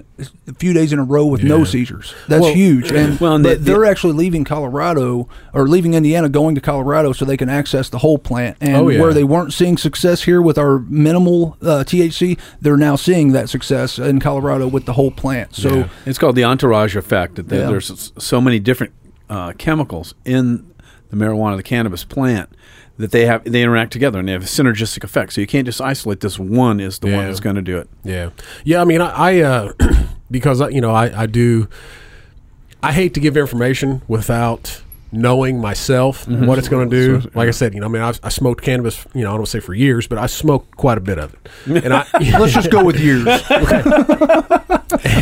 a few days in a row with no seizures. That's Well- huge. And Well, and but the- they're actually leaving Colorado or leaving Indiana, going to Colorado so they can access the whole plant. And Oh, yeah. where they weren't seeing success here with our minimal uh, THC, they're now seeing that success in Colorado with the whole plant. So Yeah. It's called the entourage effect. That there- Yeah. there's so many different uh, chemicals in the marijuana, the cannabis plant, that they have they interact together and they have a synergistic effect. So you can't just isolate this one is the one that's going to do it. Yeah, yeah. I mean, I, I uh, *clears throat* because you know, I, I do. I hate to give information without knowing myself what it's going to do. So- like I said, you know, I mean, I, I smoked cannabis. You know, I don't say for years, but I smoked quite a bit of it. And I *laughs* *laughs* let's just go with years. *laughs*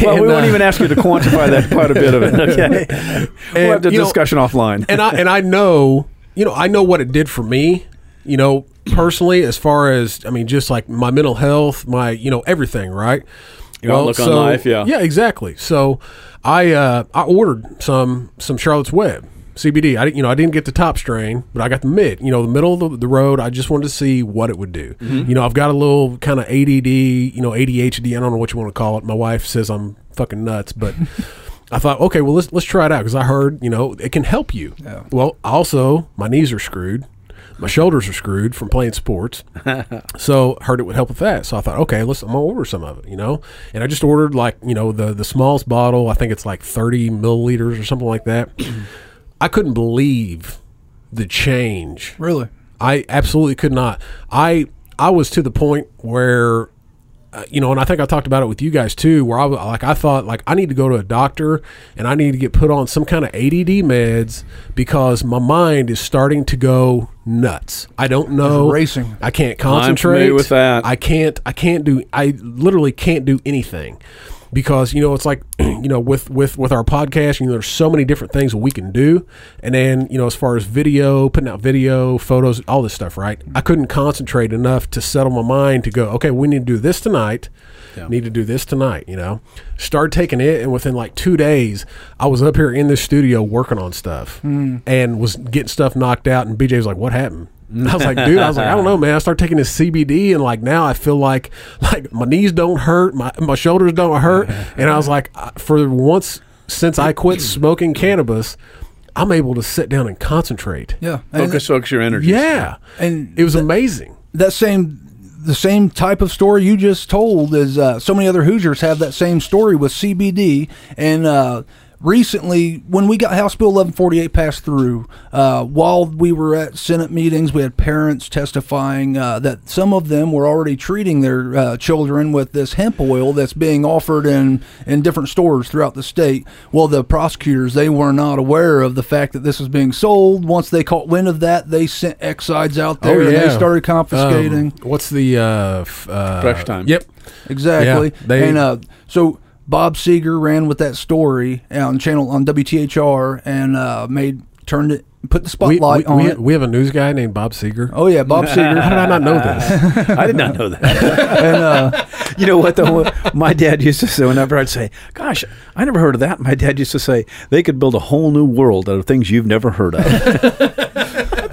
Well, we And, won't uh, even ask you to quantify that quite a bit of it. Okay, we'll have the you know, discussion offline. and I and I know, you know, I know what it did for me. You know, personally, as far as I mean, just like my mental health, my you know everything, right? Your outlook on life, yeah. yeah, exactly. So I uh, I ordered some some Charlotte's Web CBD. I didn't- you know I didn't get the top strain, but I got the mid. You know, the middle of the, the road. I just wanted to see what it would do. Mm-hmm. You know, I've got a little kind of ADD, you know, ADHD. I don't know what you want to call it. My wife says I'm fucking nuts, but. *laughs* I thought, okay, well let's let's try it out because I heard you know it can help you. Well, also my knees are screwed, my shoulders are screwed from playing sports, *laughs* so heard it would help with that. So I thought, okay, let's I'm gonna order some of it, you know. And I just ordered like you know the the smallest bottle. I think it's like 30 milliliters or something like that. *clears throat* I couldn't believe the change really. I absolutely could not. I I was to the point where uh, you know, and I think I talked about it with you guys too, where I was like, I thought like I need to go to a doctor and I need to get put on some kind of ADD meds because my mind is starting to go nuts. I don't know racing. I can't familiar concentrate with that. I can't. I can't do. I literally can't do anything because you know it's like *clears throat* you know with with with our podcast you know there's so many different things we can do. And then you know as far as video putting out video photos all this stuff right? I couldn't concentrate enough to settle my mind to go okay we need to do this tonight. Need to do this tonight you know? Start taking it and within like two days i was up here in the studio working on stuff hmm. and was getting stuff knocked out and bj was like what happened I was like, dude, I was like, I don't know, man. I started taking this CBD, and like now I feel like like my knees don't hurt, my my shoulders don't hurt, *laughs* and I was like, for once since I quit smoking cannabis, I'm able to sit down and concentrate. Yeah. And, Focus, focus your energy. Yeah, and it was amazing. that same the same type of story you just told is uh, so many other Hoosiers have that same story with CBD and uh, recently when we got House Bill 1148 passed through uh, while we were at Senate meetings we had parents testifying uh, that some of them were already treating their uh, children with this hemp oil that's being offered in in different stores throughout the state well the prosecutors they were not aware of the fact that this was being sold once they caught wind of that they sent Excise out there and they started confiscating. Um, what's the uh, f- uh, Fresh Thyme. Yep. exactly. Yeah, they- and uh, so Bob Seeger ran with that story on channel on WTHR and uh, made turned it put the We, spotlight we, on we, it. we have a news guy named Bob Seeger. oh yeah, Bob Seeger. How did I not know this? *laughs* I did not know that. *laughs* and uh, *laughs* you know what though? My dad used to say whenever I'd say, "Gosh, I never heard of that." My dad used to say they could build a whole new world out of things you've never heard of.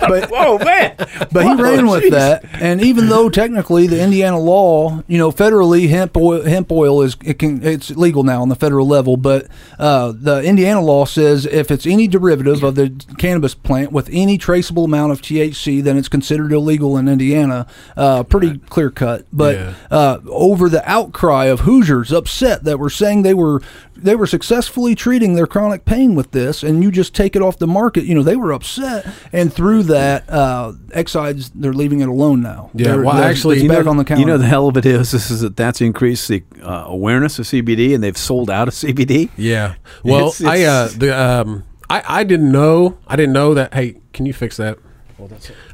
*laughs* but Whoa, man! but he ran with that, and even though technically the Indiana law, you know, federally hemp oil, hemp oil is it can it's legal now on the federal level, but uh, the Indiana law says if it's any derivative of the cannabis plant with any traceable amount of THC, then it's considered illegal in Indiana. Uh, pretty clear cut, but Yeah. uh, over the outcry of Hoosiers upset that were saying they were they were successfully treating their chronic pain with this, and you just take it off the market. You know they were upset, and through that, uh, Excise they're leaving it alone now. Yeah, They're- well, they're- actually, it's you back know, on the counter. You know the hell of it is. This is that that's increased the uh, awareness of CBD, and they've sold out of CBD. Yeah. Well, It's- I uh the um I I didn't know I didn't know that. Hey, can you fix that?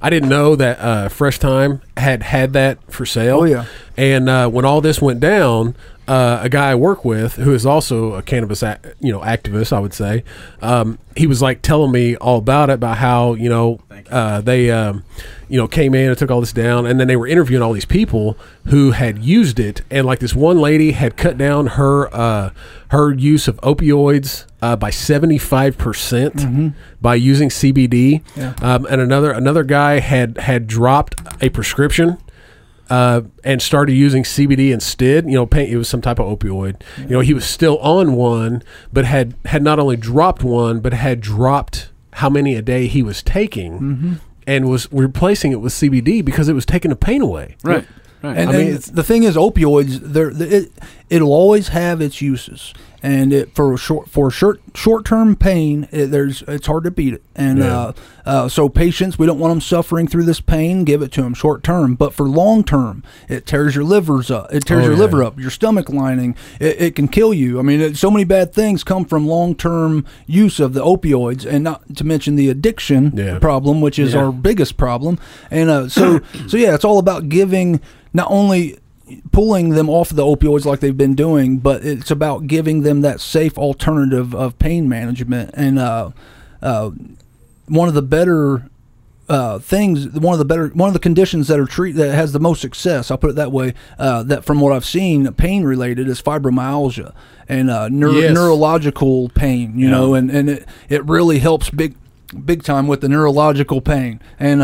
I didn't know that uh, Fresh Thyme had had that for sale. Oh, yeah. And uh, when all this went down, uh, a guy I work with who is also a cannabis, ac you know, activist, I would say, um, he was like telling me all about it, about how you know uh, they, um, you know, came in and took all this down, and then they were interviewing all these people who had used it, and like this one lady had cut down her uh, her use of opioids uh, by seventy five percent by using CBD, Yeah. um, and another another guy had had dropped a prescription uh, and started using CBD instead. You know, pain, it was some type of opioid. You know, he was still on one, but had had not only dropped one, but had dropped how many a day he was taking, and was replacing it with CBD because it was taking the pain away. Right. Right. And, I mean, and the thing is, opioids, they're, it, it'll always have its uses, and it, for short for short short term pain, it, there's it's hard to beat it. And Yeah. uh, uh, so patients, we don't want them suffering through this pain. Give it to them short term, but for long term, it tears your livers up. It tears Oh, your yeah. liver up, your stomach lining. It, it can kill you. I mean, it, so many bad things come from long term use of the opioids, and not to mention the addiction Yeah. problem, which is our biggest problem. And uh, so, *coughs* so yeah, it's all about giving not only pulling them off the opioids like they've been doing, but it's about giving them that safe alternative of pain management. And uh, uh, one of the better uh, things, one of the better, one of the conditions that are treat that has the most success. I'll put it that way. Uh, that from what I've seen, pain related is fibromyalgia and uh, neuro- Yes. neurological pain. You know, and and it it really helps big big time with the neurological pain and.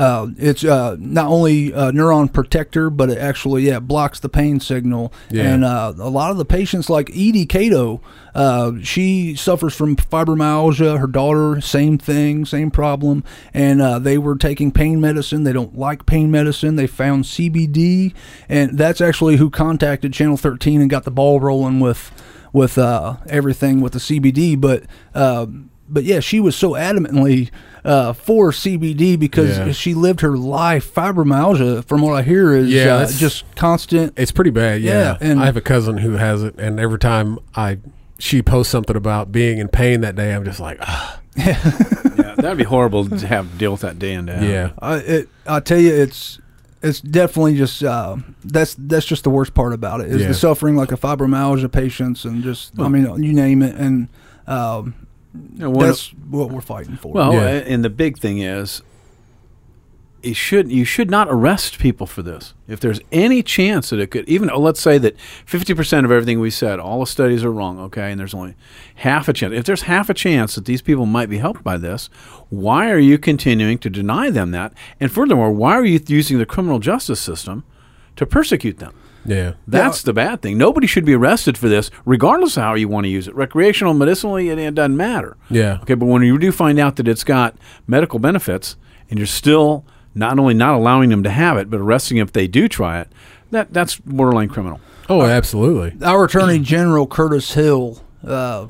Uh uh, it's uh, not only a neuron protector, but it actually yeah blocks the pain signal. Yeah. And uh, a lot of the patients, like Edie Cato, uh, she suffers from fibromyalgia. Her daughter, same thing, same problem. And uh, they were taking pain medicine. They don't like pain medicine. They found CBD, and that's actually who contacted Channel 13 and got the ball rolling with with uh, everything with the CBD. But uh, but yeah, she was so adamantly uh, for CBD because Yeah. she lived her life. Fibromyalgia, from what I hear, is Yeah, uh, just constant. It's pretty bad. Yeah. Yeah, and- I have a cousin who has it, and every time I she posts something about being in pain that day, I'm just like, ah, *laughs* yeah, that'd be horrible to have to deal with that day and day yeah. I it, I tell you, it's it's definitely just uh, that's that's just the worst part about it is Yeah. the suffering like a fibromyalgia patients and just I mean you name it and um, You know, one of- that's what we're fighting for. Well, Yeah. and the big thing is, you should you should not arrest people for this. If there's any chance that it could, even oh, let's say that fifty percent of everything we said, all the studies are wrong, okay, and there's only half a chance. If there's half a chance that these people might be helped by this, why are you continuing to deny them that? And furthermore, why are you using the criminal justice system to persecute them? Yeah. That's the bad thing. Nobody should be arrested for this, regardless of how you want to use it. Recreational, medicinally, it, it doesn't matter. Yeah. Okay, but when you do find out that it's got medical benefits, and you're still not only not allowing them to have it, but arresting them if they do try it, that that's borderline criminal. Oh, absolutely. Our Attorney General Curtis Hill. Uh,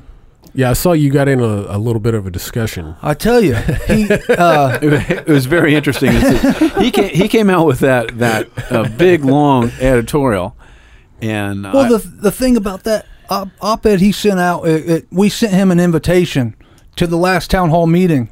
Yeah, I saw you got in a, a little bit of a discussion. I tell you, he uh, *laughs* it was very interesting. He came, he came out with that that uh, big long editorial, and uh, Well, the the thing about that op- op-ed he sent out, it, it, we sent him an invitation to the last town hall meeting,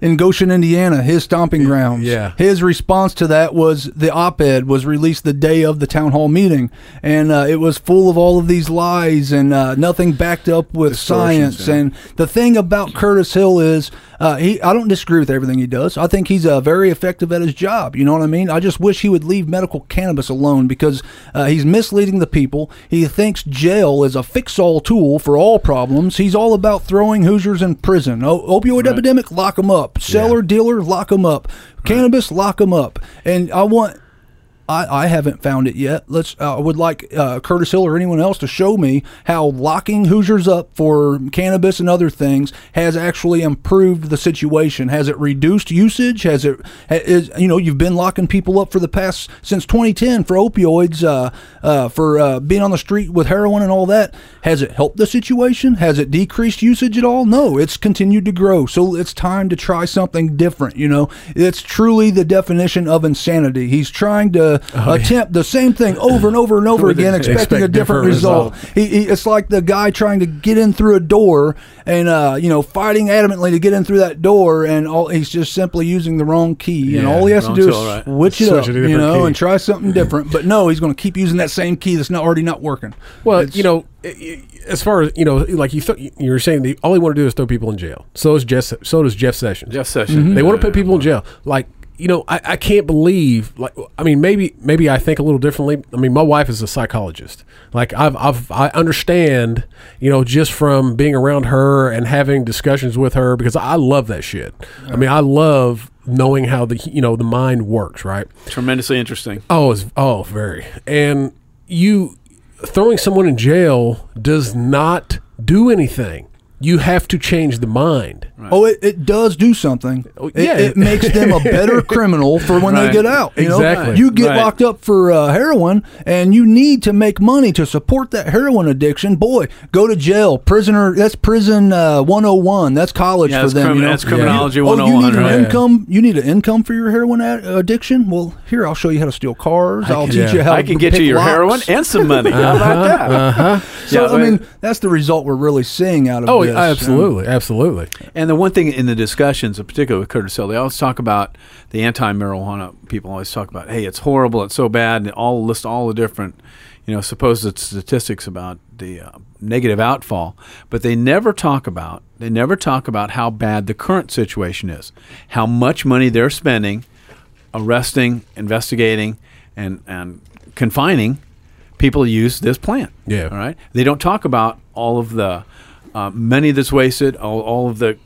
in Goshen, Indiana, his stomping grounds. Yeah. His response to that was the op-ed was released the day of the town hall meeting, and uh, it was full of all of these lies and uh, nothing backed up with Distortions, science. yeah. And the thing about Curtis Hill is. Uh, he, I don't disagree with everything he does. I think he's uh, very effective at his job. You know what I mean? I just wish he would leave medical cannabis alone because uh, he's misleading the people. He thinks jail is a fix-all tool for all problems. He's all about throwing Hoosiers in prison. O- opioid epidemic, lock them up. Seller, dealer, lock them up. Cannabis, lock them up. And I want I, I haven't found it yet. Let's. Uh, I would like uh, Curtis Hill or anyone else to show me how locking Hoosiers up for cannabis and other things has actually improved the situation. Has it reduced usage? Has it? Is you know you've been locking people up for the past since 2010 for opioids, uh, uh, for uh, being on the street with heroin and all that. Has it helped the situation? Has it decreased usage at all? No, it's continued to grow. So it's time to try something different. You know, it's truly the definition of insanity. He's trying to attempt the same thing over and over and over again, expecting Expect a different, different result. He, he, it's like the guy trying to get in through a door and uh, you know fighting adamantly to get in through that door, and all he's just simply using the wrong key, and all he has to wrong do is right. switch it Switch up, it to a you know, key. and try something different. But no, he's going to keep using that same key that's not already not working. Well, It's- you know, i- i- as far as you know, like you th- you were saying, the, all they want to do is throw people in jail. So is Jeff. So does Jeff Sessions. Jeff Sessions. They want to put people in jail. Like you know, I, I can't believe. Like I mean, maybe maybe I think a little differently. I mean, my wife is a psychologist. Like I've I've I understand. You know, just from being around her and having discussions with her because I love that shit. I mean, I love knowing how the you know the mind works. Right. Tremendously interesting. Oh, it's, oh, very. And you throwing someone in jail does not do anything. You have to change the mind. Oh, it, it does do something. It, yeah. it makes them a better *laughs* criminal for when Right. they get out. You know? Exactly. You get Right. locked up for uh, heroin, and you need to make money to support that heroin addiction. Boy, go to jail, prisoner. That's prison uh, 101. That's college Yeah, for that's them. crimi- you know? that's criminology You- Oh, you need 101, an right? income. You need an income for your heroin ad- addiction. Well, here I'll show you how to steal cars. I'll can- teach yeah. you how I to can get pick you your locks. heroin and some money. *laughs* How about that? So Yeah, I mean, that's the result we're really seeing out of Oh, this. absolutely, absolutely. And the one thing in the discussions, in particular with Curtis Hill, they always talk about the anti-marijuana people. Always talk about, hey, it's horrible, it's so bad, and all list all the different, you know, supposed statistics about the uh, negative outfall. But they never talk about they never talk about how bad the current situation is, how much money they're spending, arresting, investigating, and and confining people who use this plant. Yeah. All right. They don't talk about all of the uh, money that's wasted, all, all of the,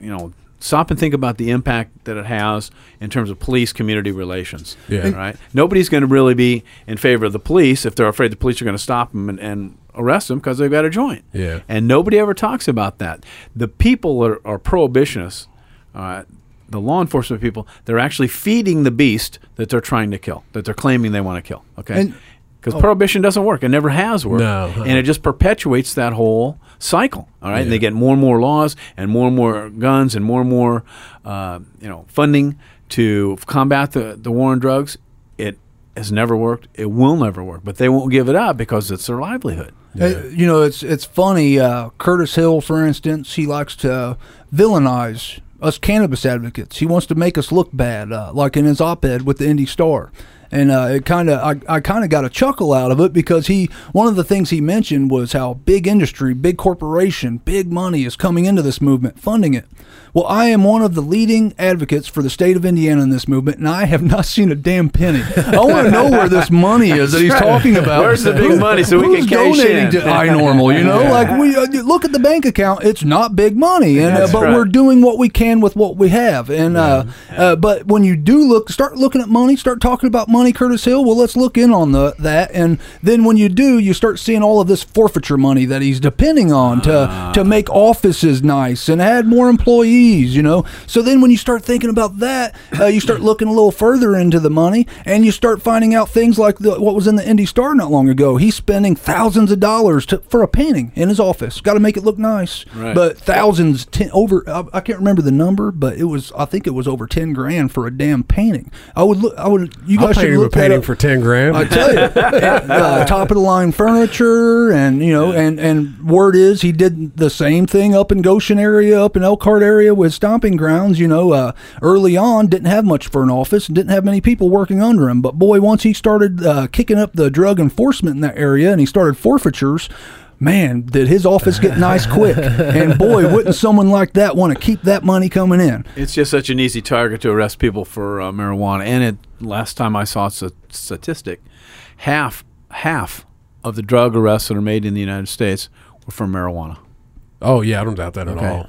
you know, stop and think about the impact that it has in terms of police community relations. Yeah. Right. Nobody's going to really be in favor of the police if they're afraid the police are going to stop them and, and arrest them because they've got a joint. Yeah. And nobody ever talks about that. The people that are, are prohibitionists, uh, the law enforcement people, they're actually feeding the beast that they're trying to kill, that they're claiming they want to kill. Okay. Because prohibition doesn't work. It never has worked. No, uh-uh. And it just perpetuates that whole cycle. All right. And they get more and more laws and more and more guns and more and more, uh, you know, funding to combat the, the war on drugs. It has never worked. It will never work. But they won't give it up because it's their livelihood. Uh, you know, it's it's funny. Uh, Curtis Hill, for instance, he likes to villainize us cannabis advocates. He wants to make us look bad, uh, like in his op-ed with the Indy Star. And uh, it kind of, I, I kind of got a chuckle out of it because he, one of the things he mentioned was how big industry, big corporation, big money is coming into this movement, funding it. Well, I am one of the leading advocates for the state of Indiana in this movement, and I have not seen a damn penny. I want to know where this money is that he's talking about. Where's the big money so we can cash donating in? to iNormal? You know, like we uh, look at the bank account; it's not big money, and uh, but right. we're doing what we can with what we have. And uh, uh, but when you do look, start looking at money, start talking about money, Curtis Hill. Well, let's look in on the that, and then when you do, you start seeing all of this forfeiture money that he's depending on to Ah. to make offices nice and add more employees. You know, so then when you start thinking about that, uh, you start looking a little further into the money, and you start finding out things like the, what was in the Indy Star not long ago. He's spending thousands of dollars to, for a painting in his office. Got to make it look nice, Right. but thousands, ten, over. I, I can't remember the number, but it was. I think it was over ten grand for a damn painting. I would look. I would. You I'll guys pay should you a look that painting for ten grand. I tell you, *laughs* and, uh, top of the line furniture, and you know, and and word is he did the same thing up in Goshen area, up in Elkhart area area with stomping grounds, you know, uh, early on didn't have much for an office and didn't have many people working under him. But boy, once he started uh, kicking up the drug enforcement in that area and he started forfeitures, man, did his office get nice quick. *laughs* And boy, wouldn't someone like that want to keep that money coming in? It's just such an easy target to arrest people for uh, marijuana. And it, last time I saw a statistic, half half of the drug arrests that are made in the United States were for marijuana. Oh yeah, I don't doubt that at all.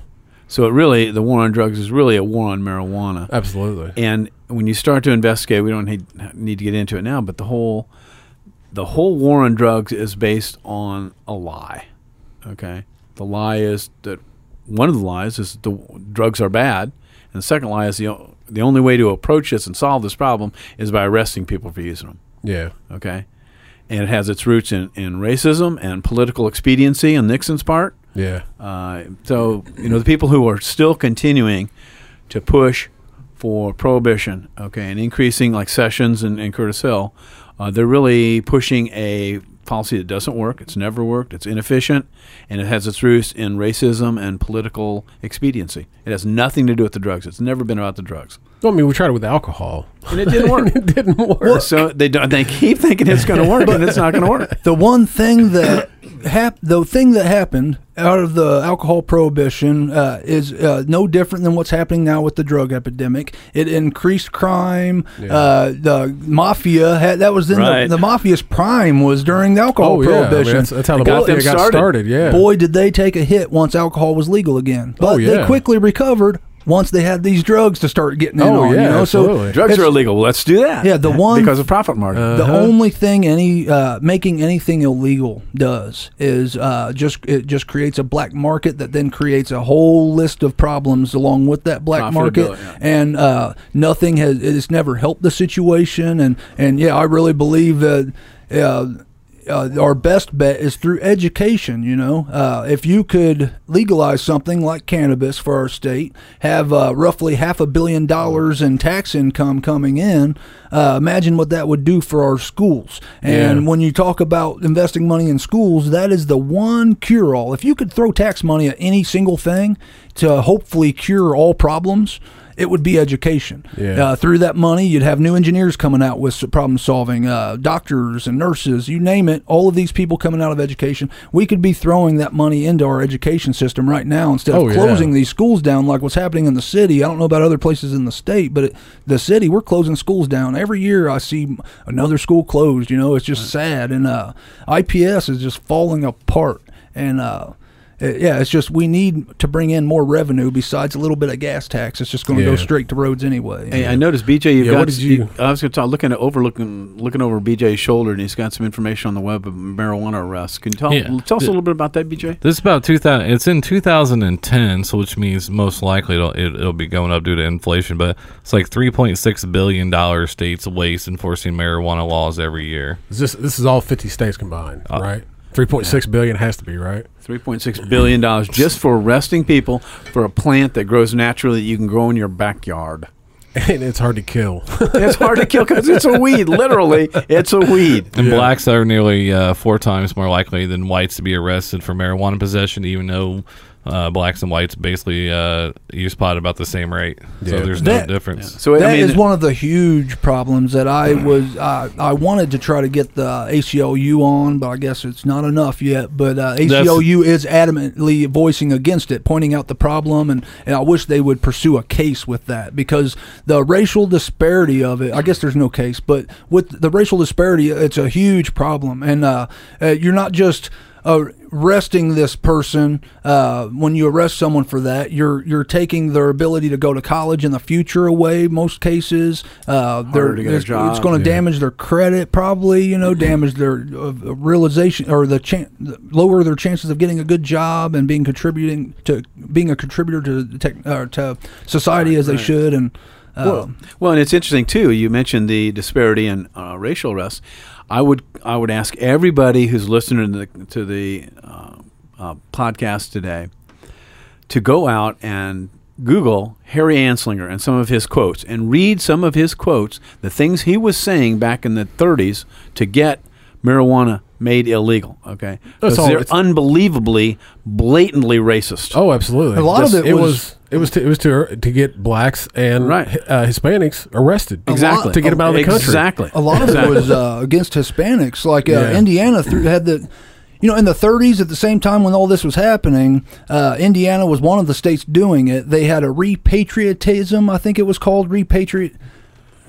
So it really, the war on drugs is really a war on marijuana. Absolutely. And when you start to investigate, we don't need, need to get into it now, but the whole the whole war on drugs is based on a lie. Okay, the lie is that one of the lies is that the drugs are bad, and the second lie is the o- the only way to approach this and solve this problem is by arresting people for using them. Yeah. Okay, and it has its roots in, in racism and political expediency on Nixon's part. Yeah. Uh, so you know the people who are still continuing to push for prohibition, okay, and increasing like Sessions and, and Curtis Hill, uh, they're really pushing a policy that doesn't work. It's never worked. It's inefficient, and it has its roots in racism and political expediency. It has nothing to do with the drugs. It's never been about the drugs, Well, I mean, we tried it with alcohol, and it didn't work. *laughs* it didn't work. so they don't. They keep thinking it's going to work, and it's not going to work. *laughs* The one thing that hap- the thing that happened out of the alcohol prohibition uh, is uh, no different than what's happening now with the drug epidemic. It increased crime. Uh, the mafia had that was in Right. the, the mafia's prime was during the alcohol Oh, yeah. I mean, prohibition. that's, that's how the got mafia got started. started. Yeah. Boy, did they take a hit once alcohol was legal again. But Oh, they quickly recovered once they had these drugs to start getting in Oh, on. yeah, you know? absolutely. So Drugs are illegal. Let's do that. Yeah, the one- because of profit margin. the Uh-huh. only thing any uh, making anything illegal does is uh, just it just creates a black market that then creates a whole list of problems along with that black market, yeah. and uh, nothing has it's never helped the situation. And and yeah, I really believe that. Uh, our best bet is through education. You know, uh, if you could legalize something like cannabis for our state, have uh, roughly half a billion dollars in tax income coming in, uh, imagine what that would do for our schools. And Yeah. when you talk about investing money in schools, that is the one cure all. If you could throw tax money at any single thing to hopefully cure all problems. It would be education. Yeah. Uh, through that money, you'd have new engineers coming out with problem solving, uh, doctors and nurses, you name it. All of these people coming out of education. We could be throwing that money into our education system right now instead of Oh, yeah. closing these schools down like what's happening in the city. I don't know about other places in the state, but it, the city, we're closing schools down every year. I see another school closed. You know, it's just sad, and uh, IPS is just falling apart. And uh, yeah, it's just we need to bring in more revenue besides a little bit of gas tax. It's just going to go straight to roads anyway. Hey, I noticed BJ. You've Yeah, got. what did you- I was going to talk. Looking at overlooking, looking over BJ's shoulder, and he's got some information on the web of marijuana arrests. Can you tell, Yeah. tell us a little bit about that, BJ? This is about 2000. It's in 2010, so which means most likely it'll, it, it'll be going up due to inflation. But it's like 3.6 billion dollar states waste enforcing marijuana laws every year. Is this this is all 50 states combined, Uh, right? 3.6 billion has to be, right? Three point six billion dollars just for arresting people for a plant that grows naturally that you can grow in your backyard. *laughs* And it's hard to kill. *laughs* It's hard to kill because it's a weed. Literally, it's a weed. And Yeah. blacks are nearly uh, four times more likely than whites to be arrested for marijuana possession, even though uh, blacks and whites basically uh, use pot about the same rate. So there's That- no difference. So That I is one of the huge problems that I was. I I wanted to try to get the ACLU on, but I guess it's not enough yet. But uh, ACLU is adamantly voicing against it, pointing out the problem, and, and I wish they would pursue a case with that because the racial disparity of it. I guess there's no case, but with the racial disparity, it's a huge problem, and uh, uh, you're not just arresting this person uh, when you arrest someone for that you're you're taking their ability to go to college in the future away most cases uh, they're, to get a it's, it's going to damage their credit probably you know damage their uh, realization or the chan- lower their chances of getting a good job and being contributing to being a contributor to tech, uh, to society as they should and uh, Well, well, and it's interesting too. You mentioned the disparity in uh, racial arrests. I would I would ask everybody who's listening to the, to the uh, uh, podcast today to go out and Google Harry Anslinger and some of his quotes and read some of his quotes, the things he was saying back in the 30s to get marijuana made illegal. Okay, because all- they're it's- unbelievably, blatantly racist. Oh, absolutely. A lot of This- it was- It was to, it was to to get blacks and Right. uh, Hispanics arrested Exactly. to get them out of the country. Exactly. A lot of Exactly. it was uh, against Hispanics. Like uh, Yeah. Indiana through, had the, you know, in the 30s, at the same time when all this was happening, uh, Indiana was one of the states doing it. They had a repatriotism, I think it was called repatriate.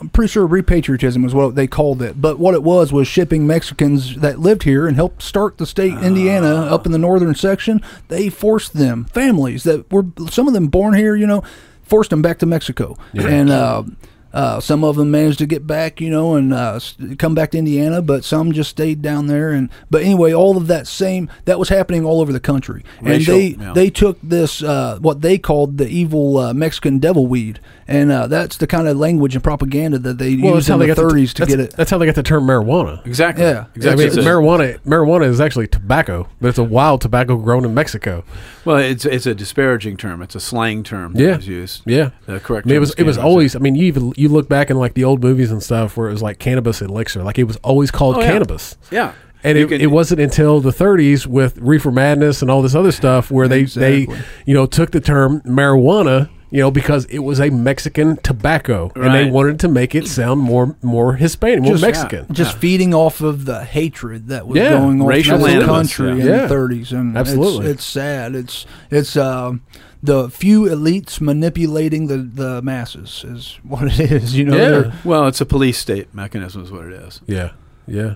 I'm pretty sure repatriotism was what they called it. But what it was was shipping Mexicans that lived here and helped start the state Indiana up in the northern section. They forced them, families that were some of them born here, you know, forced them back to Mexico. And uh, uh, some of them managed to get back, you know, and uh, come back to Indiana, but some just stayed down there. And but anyway, all of that same that was happening all over the country, Racial, and they yeah. they took this uh, what they called the evil uh, Mexican devil weed, and uh, that's the kind of language and propaganda that they Well, used that's how in they the got the- 30s to get it. That's how they got the term marijuana. Exactly. Yeah. Exactly. I mean, It's a- marijuana marijuana is actually tobacco, but it's a wild tobacco grown in Mexico. well, it's it's a disparaging term. It's a slang term. Yeah. That was used. Yeah. The correct. I mean, it was it was always. I mean, you even you look back in like the old movies and stuff where it was like cannabis elixir, like it was always called Oh, yeah. cannabis. Yeah. And You it, can- it wasn't until the 30s with reefer madness and all this other stuff where they Exactly. they you know took the term marijuana you know because it was a Mexican tobacco and they wanted to make it sound more more Hispanic, more Just- Mexican. just feeding off of the hatred that was Yeah. going on in the country yeah. in Yeah. the 30s, and Absolutely. it's, it's sad. It's it's uh, the few elites manipulating the, the masses is what it is. You know, Yeah. Well, it's a police state mechanism, is what it is. Yeah, yeah.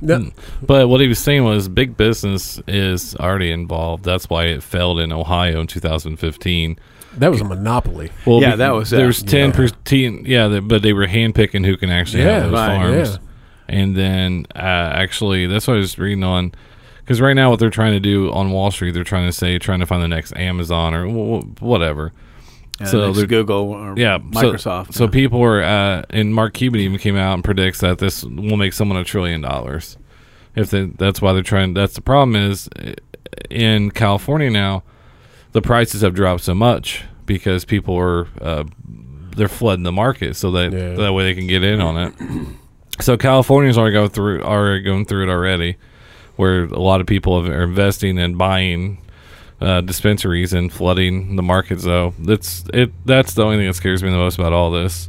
No, Hmm. But what he was saying was big business is already involved. That's why it failed in Ohio in 2015. that was a monopoly. Well, Yeah, that was it. There's ten percent. Yeah, they- but they were handpicking who can actually Yeah, have those right, farms. yeah. And then uh, actually, that's what I was reading on. Because right now, what they're trying to do on Wall Street, they're trying to say, trying to find the next Amazon or wh- wh- whatever. And So next Google or Yeah, Microsoft. So, yeah. people are, uh, and Mark Cuban even came out and predicts that this will make someone a trillion dollars. If they, that's why they're trying. That's the problem is uh, in California now, the prices have dropped so much because people are uh, they're flooding the market so that Yeah. that way they can get in on it. *clears throat* So California's already go through are going through it already, where a lot of people are investing and buying uh, dispensaries and flooding the market. So that's it. That's the only thing that scares me the most about all this.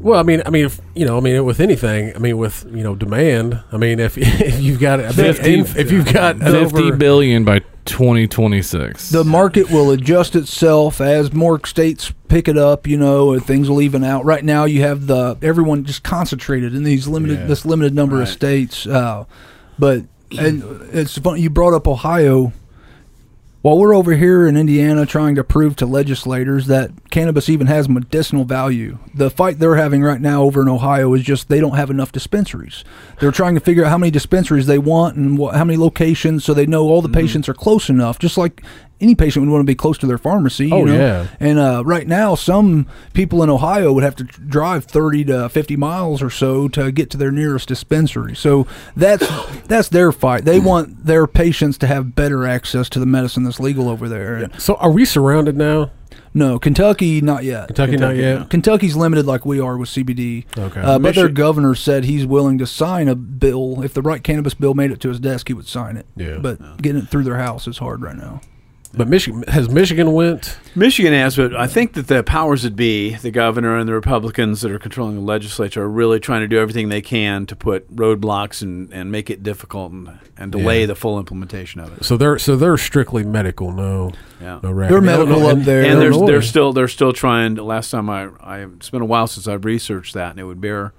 Well, I mean, I mean, if, you know, I mean, with anything, I mean, with you know, demand. I mean, if *laughs* if you've got, I mean, Fifty- if, if you've got an Fifty over, billion by twenty twenty six. the market will adjust itself as more states pick it up. You know, and things will even out. Right now, you have the everyone just concentrated in these limited Yeah. this limited number of states. Uh, but and it's funny you brought up Ohio. While we're over here in Indiana trying to prove to legislators that cannabis even has medicinal value, the fight they're having right now over in Ohio is just they don't have enough dispensaries. They're trying to figure out how many dispensaries they want and what, how many locations so they know all the Mm-hmm. patients are close enough, just like any patient would want to be close to their pharmacy. Oh, know? yeah. And uh, right now, some people in Ohio would have to drive 30 to 50 miles or so to get to their nearest dispensary. So that's that's their fight. They want their patients to have better access to the medicine that's legal over there. And so are we surrounded now? no, Kentucky, not yet. Kentucky, not yet. Kentucky's limited like we are with CBD. Okay. Uh, but their governor said he's willing to sign a bill. If the right cannabis bill made it to his desk, he would sign it. Yeah. But getting it through their house is hard right now. But Michigan has Michigan went. Michigan has, but I think that the powers that be, the governor and the Republicans that are controlling the legislature, are really trying to do everything they can to put roadblocks and, and make it difficult and, and delay Yeah. the full implementation of it. So they're so they're strictly medical. No, Yeah. no rec. They're And medical Illinois- up there. and they're, they're still they're still trying. Last time I, I it's been a while since I've researched that, and it would bear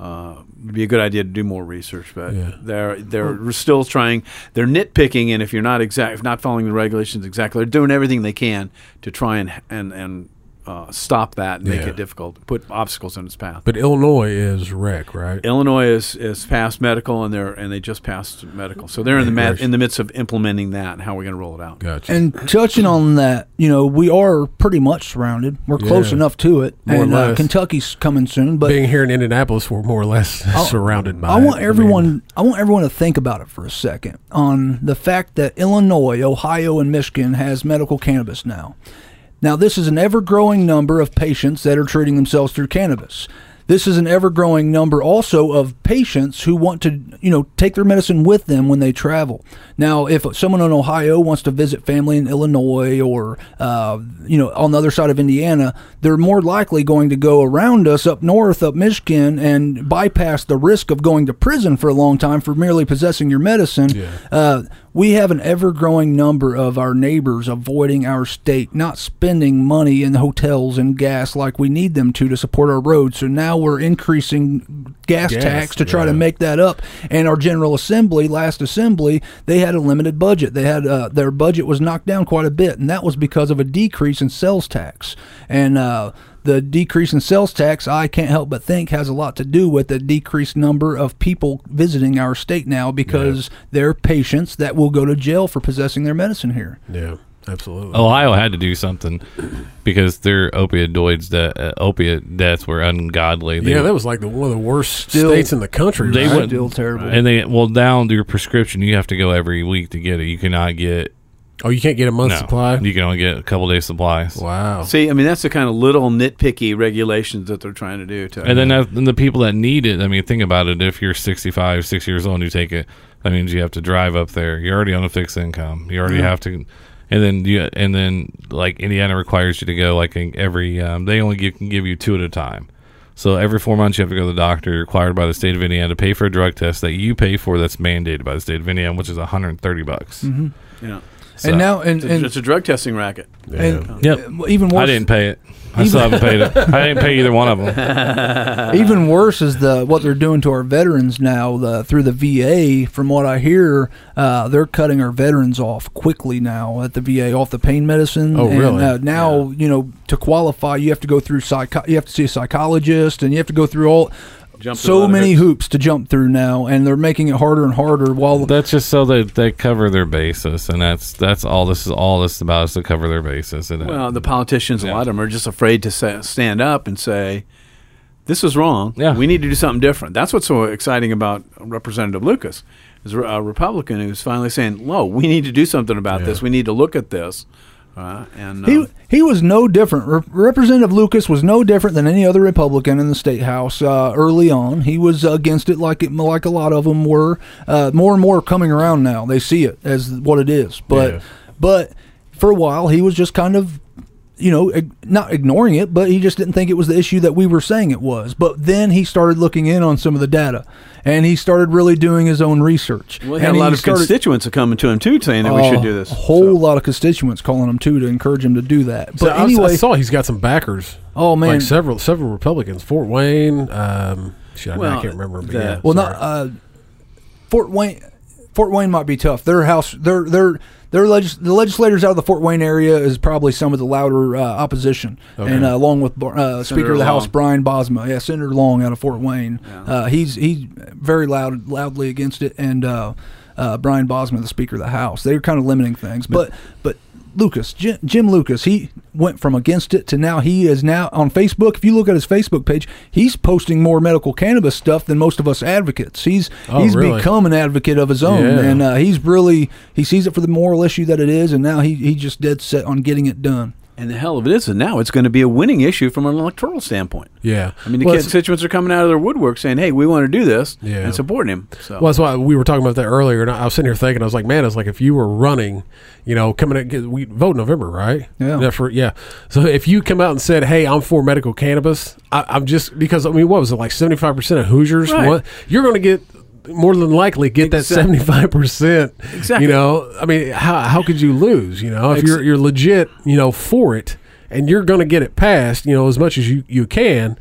uh, it'd be a good idea to do more research. But Yeah. they're they're still trying. They're nitpicking, and if you're not exact, if not following the regulations exactly, they're doing everything they can to try and and and uh, stop that and make Yeah. it difficult, put obstacles in its path. But Illinois is rec, right? Illinois is, is past medical, and they're and they just passed medical, so they're in the ma- in the midst of implementing that and how we're going to roll it out. Gotcha. And touching on that, you know, we are pretty much surrounded. We're close Yeah. enough to it. More or and uh. Kentucky's coming soon, but Being here in Indianapolis, we're more or less *laughs* surrounded by. I it. want mean, everyone I want everyone to think about it for a second on the fact that Illinois, Ohio, and Michigan has medical cannabis now. Now, this is an ever growing number of patients that are treating themselves through cannabis. this is an ever growing number also of patients who want to, you know, take their medicine with them when they travel. Now, if someone in Ohio wants to visit family in Illinois or, uh, you know, on the other side of Indiana, they're more likely going to go around us up north, up Michigan, and bypass the risk of going to prison for a long time for merely possessing your medicine. Uh, we have an ever growing number of our neighbors avoiding our state, not spending money in hotels and gas like we need them to to support our roads. So now we're increasing gas, Gas, tax to try to make that up. And our General Assembly, last Assembly, they had a limited budget. They had uh, their budget was knocked down quite a bit, and that was because of a decrease in sales tax. And uh, the decrease in sales tax, I can't help but think, has a lot to do with the decreased number of people visiting our state now because they're patients that will go to jail for possessing their medicine here. Yeah, absolutely. Ohio had to do something because their opioids, de- uh, opiate deaths were ungodly. They, yeah, that was like the, one of the worst Still- states in the country. They right? went- Still terrible. and they well down to your prescription. You have to go every week to get it. You cannot get oh, you can't get a month's no. supply. You can only get a couple days supplies. Wow. See, I mean, that's the kind of little nitpicky regulations that they're trying to do. To And then that, and the people that need it, I mean, think about it. If you're 65, six years old, and you take it. That means you have to drive up there. You're already on a fixed income. You already have to, and then you, and then like Indiana requires you to go like in every. Um, they only give, can give you two at a time. So every four months you have to go to the doctor. You're required by the state of Indiana to pay for a drug test that you pay for. That's mandated by the state of Indiana, which is 130 bucks. yeah. So- and now, and, It's, a, and, it's a drug testing racket. and Yep. uh, even worse, I didn't pay it. I still haven't paid it. I didn't pay either one of them. *laughs* Even worse is the what they're doing to our veterans now the, through the VA. From what I hear, uh, they're cutting our veterans off quickly now at the VA off the pain medicine. Oh, and, really? Uh, now you know to qualify, you have to go through psych. You have to see a psychologist, and you have to go through all Jump through a lot so many hoops. hoops to jump through now, and they're making it harder and harder. While That's just so that they cover their basis, and that's that's all this is. All this is about is to cover their basis. And Well, the politicians, a lot of them are just afraid to sa stand up and say, "This is wrong. Yeah. We need to do something different." That's what's so exciting about Representative Lucas, is a Republican who's finally saying, "No, we need to do something about this. We need to look at this." Uh, and He um, he was no different. Re- Representative Lucas was no different than any other Republican in the state house uh, early on. He was against it like it like a lot of them were. Uh, more and more coming around now. They see it as what it is. But Yeah. but for a while he was just kind of you know ig- not ignoring it, but he just didn't think it was the issue that we were saying it was. But then he started looking in on some of the data, and he started really doing his own research. well, he had and a lot of started- constituents are coming to him too, saying that we should do this. A whole So- lot of constituents calling him too to encourage him to do that. But I was- anyway, I saw he's got some backers. Oh, man. like several several Republicans. Fort Wayne. Um, shit, I, Well, I can't remember. But the- yeah, Well, sorry. not uh, Fort Wayne. Fort Wayne might be tough. Their house, their their their legis- the legislators out of the Fort Wayne area is probably some of the louder uh, opposition, Okay. and uh, along with uh, Speaker of the House Brian Bosma, yeah, Senator Long out of Fort Wayne. Uh, he's he's very loud, loudly against it, and uh, uh, Brian Bosma, the Speaker of the House, they're kind of limiting things. But but Lucas, Jim, Jim Lucas, he went from against it to now he is now on Facebook. If you look at his Facebook page, he's posting more medical cannabis stuff than most of us advocates. He's Oh, he's really? become an advocate of his own, Yeah. and uh, he's really he sees it for the moral issue that it is, and now he he just dead set on getting it done. And the hell of it is, and now it's going to be a winning issue from an electoral standpoint. yeah. I mean, the Well, constituents are coming out of their woodwork saying, "Hey, we want to do this," Yeah. and supporting him. So, Well, that's why we were talking about that earlier, and I was sitting here thinking, I was like, man, it's like if you were running, you know, coming at, we vote November, right? Yeah. for, yeah. So if you come out and said, hey, I'm for medical cannabis, I, I'm just because I mean, what was it like 75 percent of Hoosiers? Right. want- you're going to get more than likely get that 75 percent. Exactly. You know, I mean, how how could you lose? You know, if you're you're legit, you know, for it, and you're going to get it passed, you know, as much as you you can.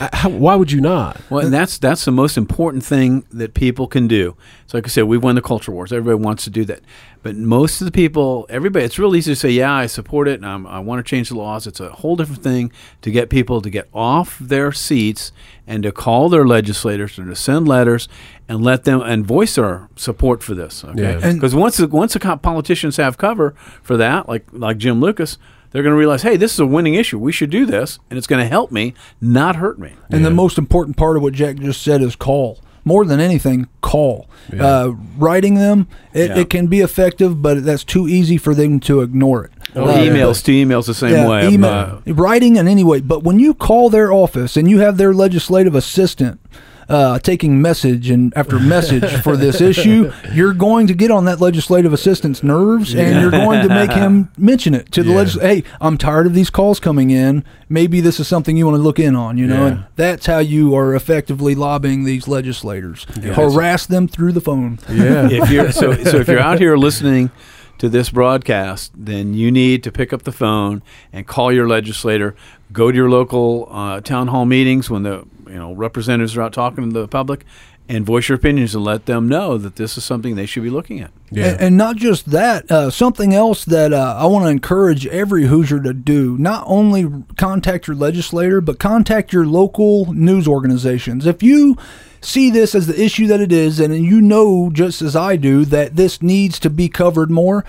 How, why would you not? Well, and that's that's the most important thing that people can do. So, like I said, we've won the culture wars. Everybody wants to do that, but most of the people, everybody, it's real easy to say, "Yeah, I support it, and I'm, I want to change the laws." It's a whole different thing to get people to get off their seats and to call their legislators and to send letters and let them and voice their support for this. Okay, Yeah. Because once the, once the politicians have cover for that, like like Jim Lucas. They're going to realize, hey, this is a winning issue. We should do this, and it's going to help me, not hurt me. And the most important part of what Jack just said is call. more than anything, call. Yeah. Uh, writing them, it, Yeah. it can be effective, but that's too easy for them to ignore it. Or Uh, emails to emails the same yeah, way. Email, uh, writing in any way. But when you call their office and you have their legislative assistant uh, taking message and after message for this *laughs* issue, you're going to get on that legislative assistant's nerves, and you're going to make him *laughs* mention it to the Yeah. legislature. Hey, I'm tired of these calls coming in. Maybe this is something you want to look in on. You know, Yeah. and that's how you are effectively lobbying these legislators. Harass them through the phone. Yeah. if you're so so if you're out here listening to this broadcast, then you need to pick up the phone and call your legislator. Go to your local uh, town hall meetings when the you know representatives are out talking to the public, and voice your opinions and let them know that this is something they should be looking at. yeah. And, and not just that, uh, something else that uh, I want to encourage every Hoosier to do not only contact your legislator, but contact your local news organizations. If you see this as the issue that it is, and you know just as I do that this needs to be covered more,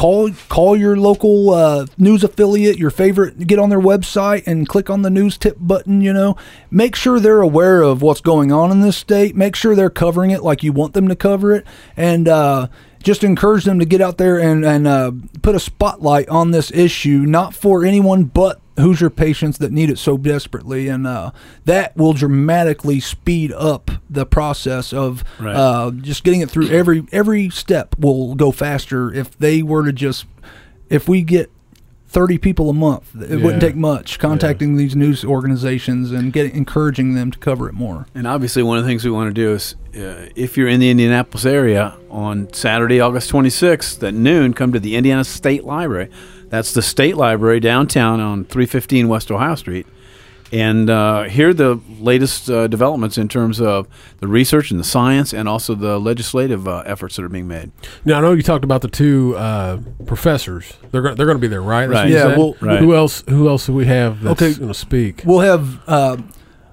call call your local uh, news affiliate, your favorite, get on their website and click on the news tip button. You know, make sure they're aware of what's going on in this state. Make sure they're covering it like you want them to cover it, and uh, just encourage them to get out there and and uh, put a spotlight on this issue, not for anyone but Hoosier patients that need it so desperately, and uh, that will dramatically speed up the process of Right. uh, just getting it through. Every every step will go faster if they were to just if we get. 30 people a month. It wouldn't take much contacting these news organizations and getting encouraging them to cover it more. And obviously, one of the things we want to do is, uh, if you're in the Indianapolis area on Saturday, August 26th at noon, come to the Indiana State Library. That's the State Library downtown on 315 West Ohio Street. And uh, hear the latest uh, developments in terms of the research and the science, and also the legislative uh, efforts that are being made. Now I know you talked about the two uh, professors. They're go- they're going to be there, right? Right. Yeah, well- Right. Who else? Who else do we have that's Okay. going to speak? We'll have uh,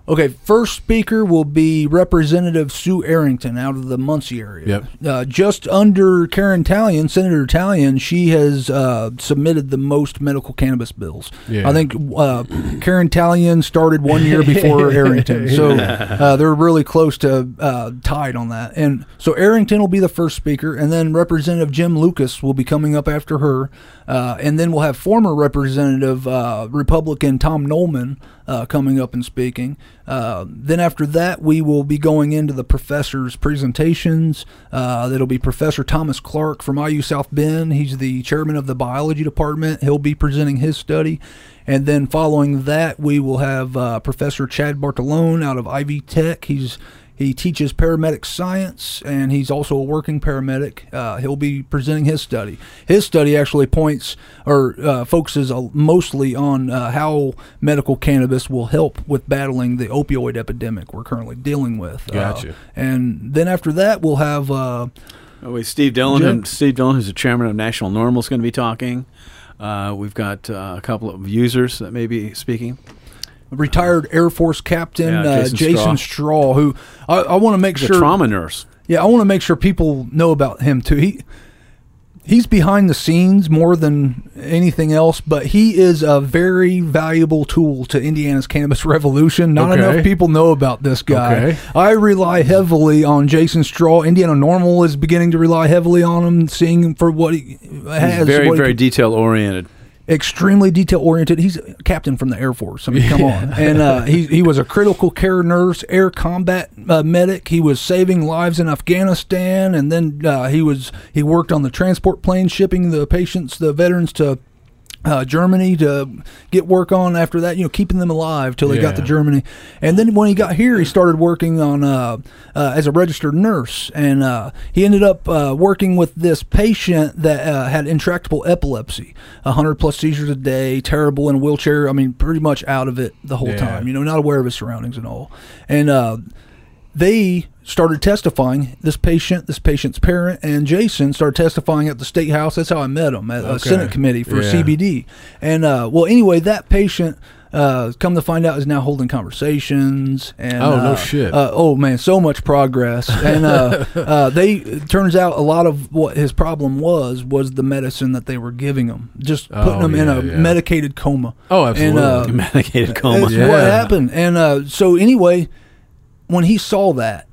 okay. First speaker will be Representative Sue Errington out of the Muncie area. Yep. Uh, just under Karen Tallian, Senator Tallian, she has uh, submitted the most medical cannabis bills. Yeah. I think uh, Karen Tallian started one year before *laughs* Errington, so uh, they're really close to uh, tied on that. And so Errington will be the first speaker, and then Representative Jim Lucas will be coming up after her, uh, and then we'll have former Representative uh, Republican Tom Knollman uh, coming up and speaking. Uh, then after that, we will be going into the professors' presentations. Uh, that'll be Professor Thomas Clark from IU South Bend. He's the chairman of the biology department. He'll be presenting his study. And then following that, we will have uh, Professor Chad Bartolone out of Ivy Tech. He's he teaches paramedic science, and he's also a working paramedic. Uh, he'll be presenting his study. His study actually points or uh, focuses uh, mostly on uh, how medical cannabis will help with battling the opioid epidemic we're currently dealing with. Uh, Gotcha. and then after that, we'll have uh, Oh, wait, Steve Dillon, Jim? and Steve Dillon, who's the chairman of National NORML, is going to be talking. Uh, we've got uh, a couple of users that may be speaking. Retired Air Force Captain Yeah, uh, Jason Jason, Straw, who I, I want to make The sure trauma nurse. Yeah, I want to make sure people know about him too. He he's behind the scenes more than anything else, but he is a very valuable tool to Indiana's cannabis *laughs* revolution. Not Okay. enough people know about this guy. Okay. I rely heavily on Jason Straw. Indiana NORML is beginning to rely heavily on him, seeing him for what he has. He's very, very detail oriented. Extremely detail oriented. He's a captain from the Air Force. I mean, come on. *laughs* And uh, he he was a critical care nurse, air combat uh, medic. He was saving lives in Afghanistan, and then uh, he was he worked on the transport plane shipping the patients, the veterans to. Uh, Germany to get work on after that, you know, keeping them alive till they got to Germany, and then when he got here, he started working on uh, uh, as a registered nurse, and uh, he ended up uh, working with this patient that uh, had intractable epilepsy, hundred plus seizures a day, terrible in a wheelchair. I mean, pretty much out of it the whole Yeah. time. You know, not aware of his surroundings at all, and uh, they started testifying. This patient, this patient's parent, and Jason started testifying at the state house. That's how I met him at a Okay. Senate committee for Yeah. CBD. And uh, well, anyway, that patient. Uh, come to find out, is now holding conversations and Oh, no uh, shit. Uh, oh man, so much progress. And uh, *laughs* uh, they it turns out a lot of what his problem was was the medicine that they were giving him, just putting Oh, him in yeah, a yeah. medicated coma. Oh, And, uh, absolutely. *laughs* Medicated coma. That's Yeah. what happened. And uh, so anyway, when he saw that,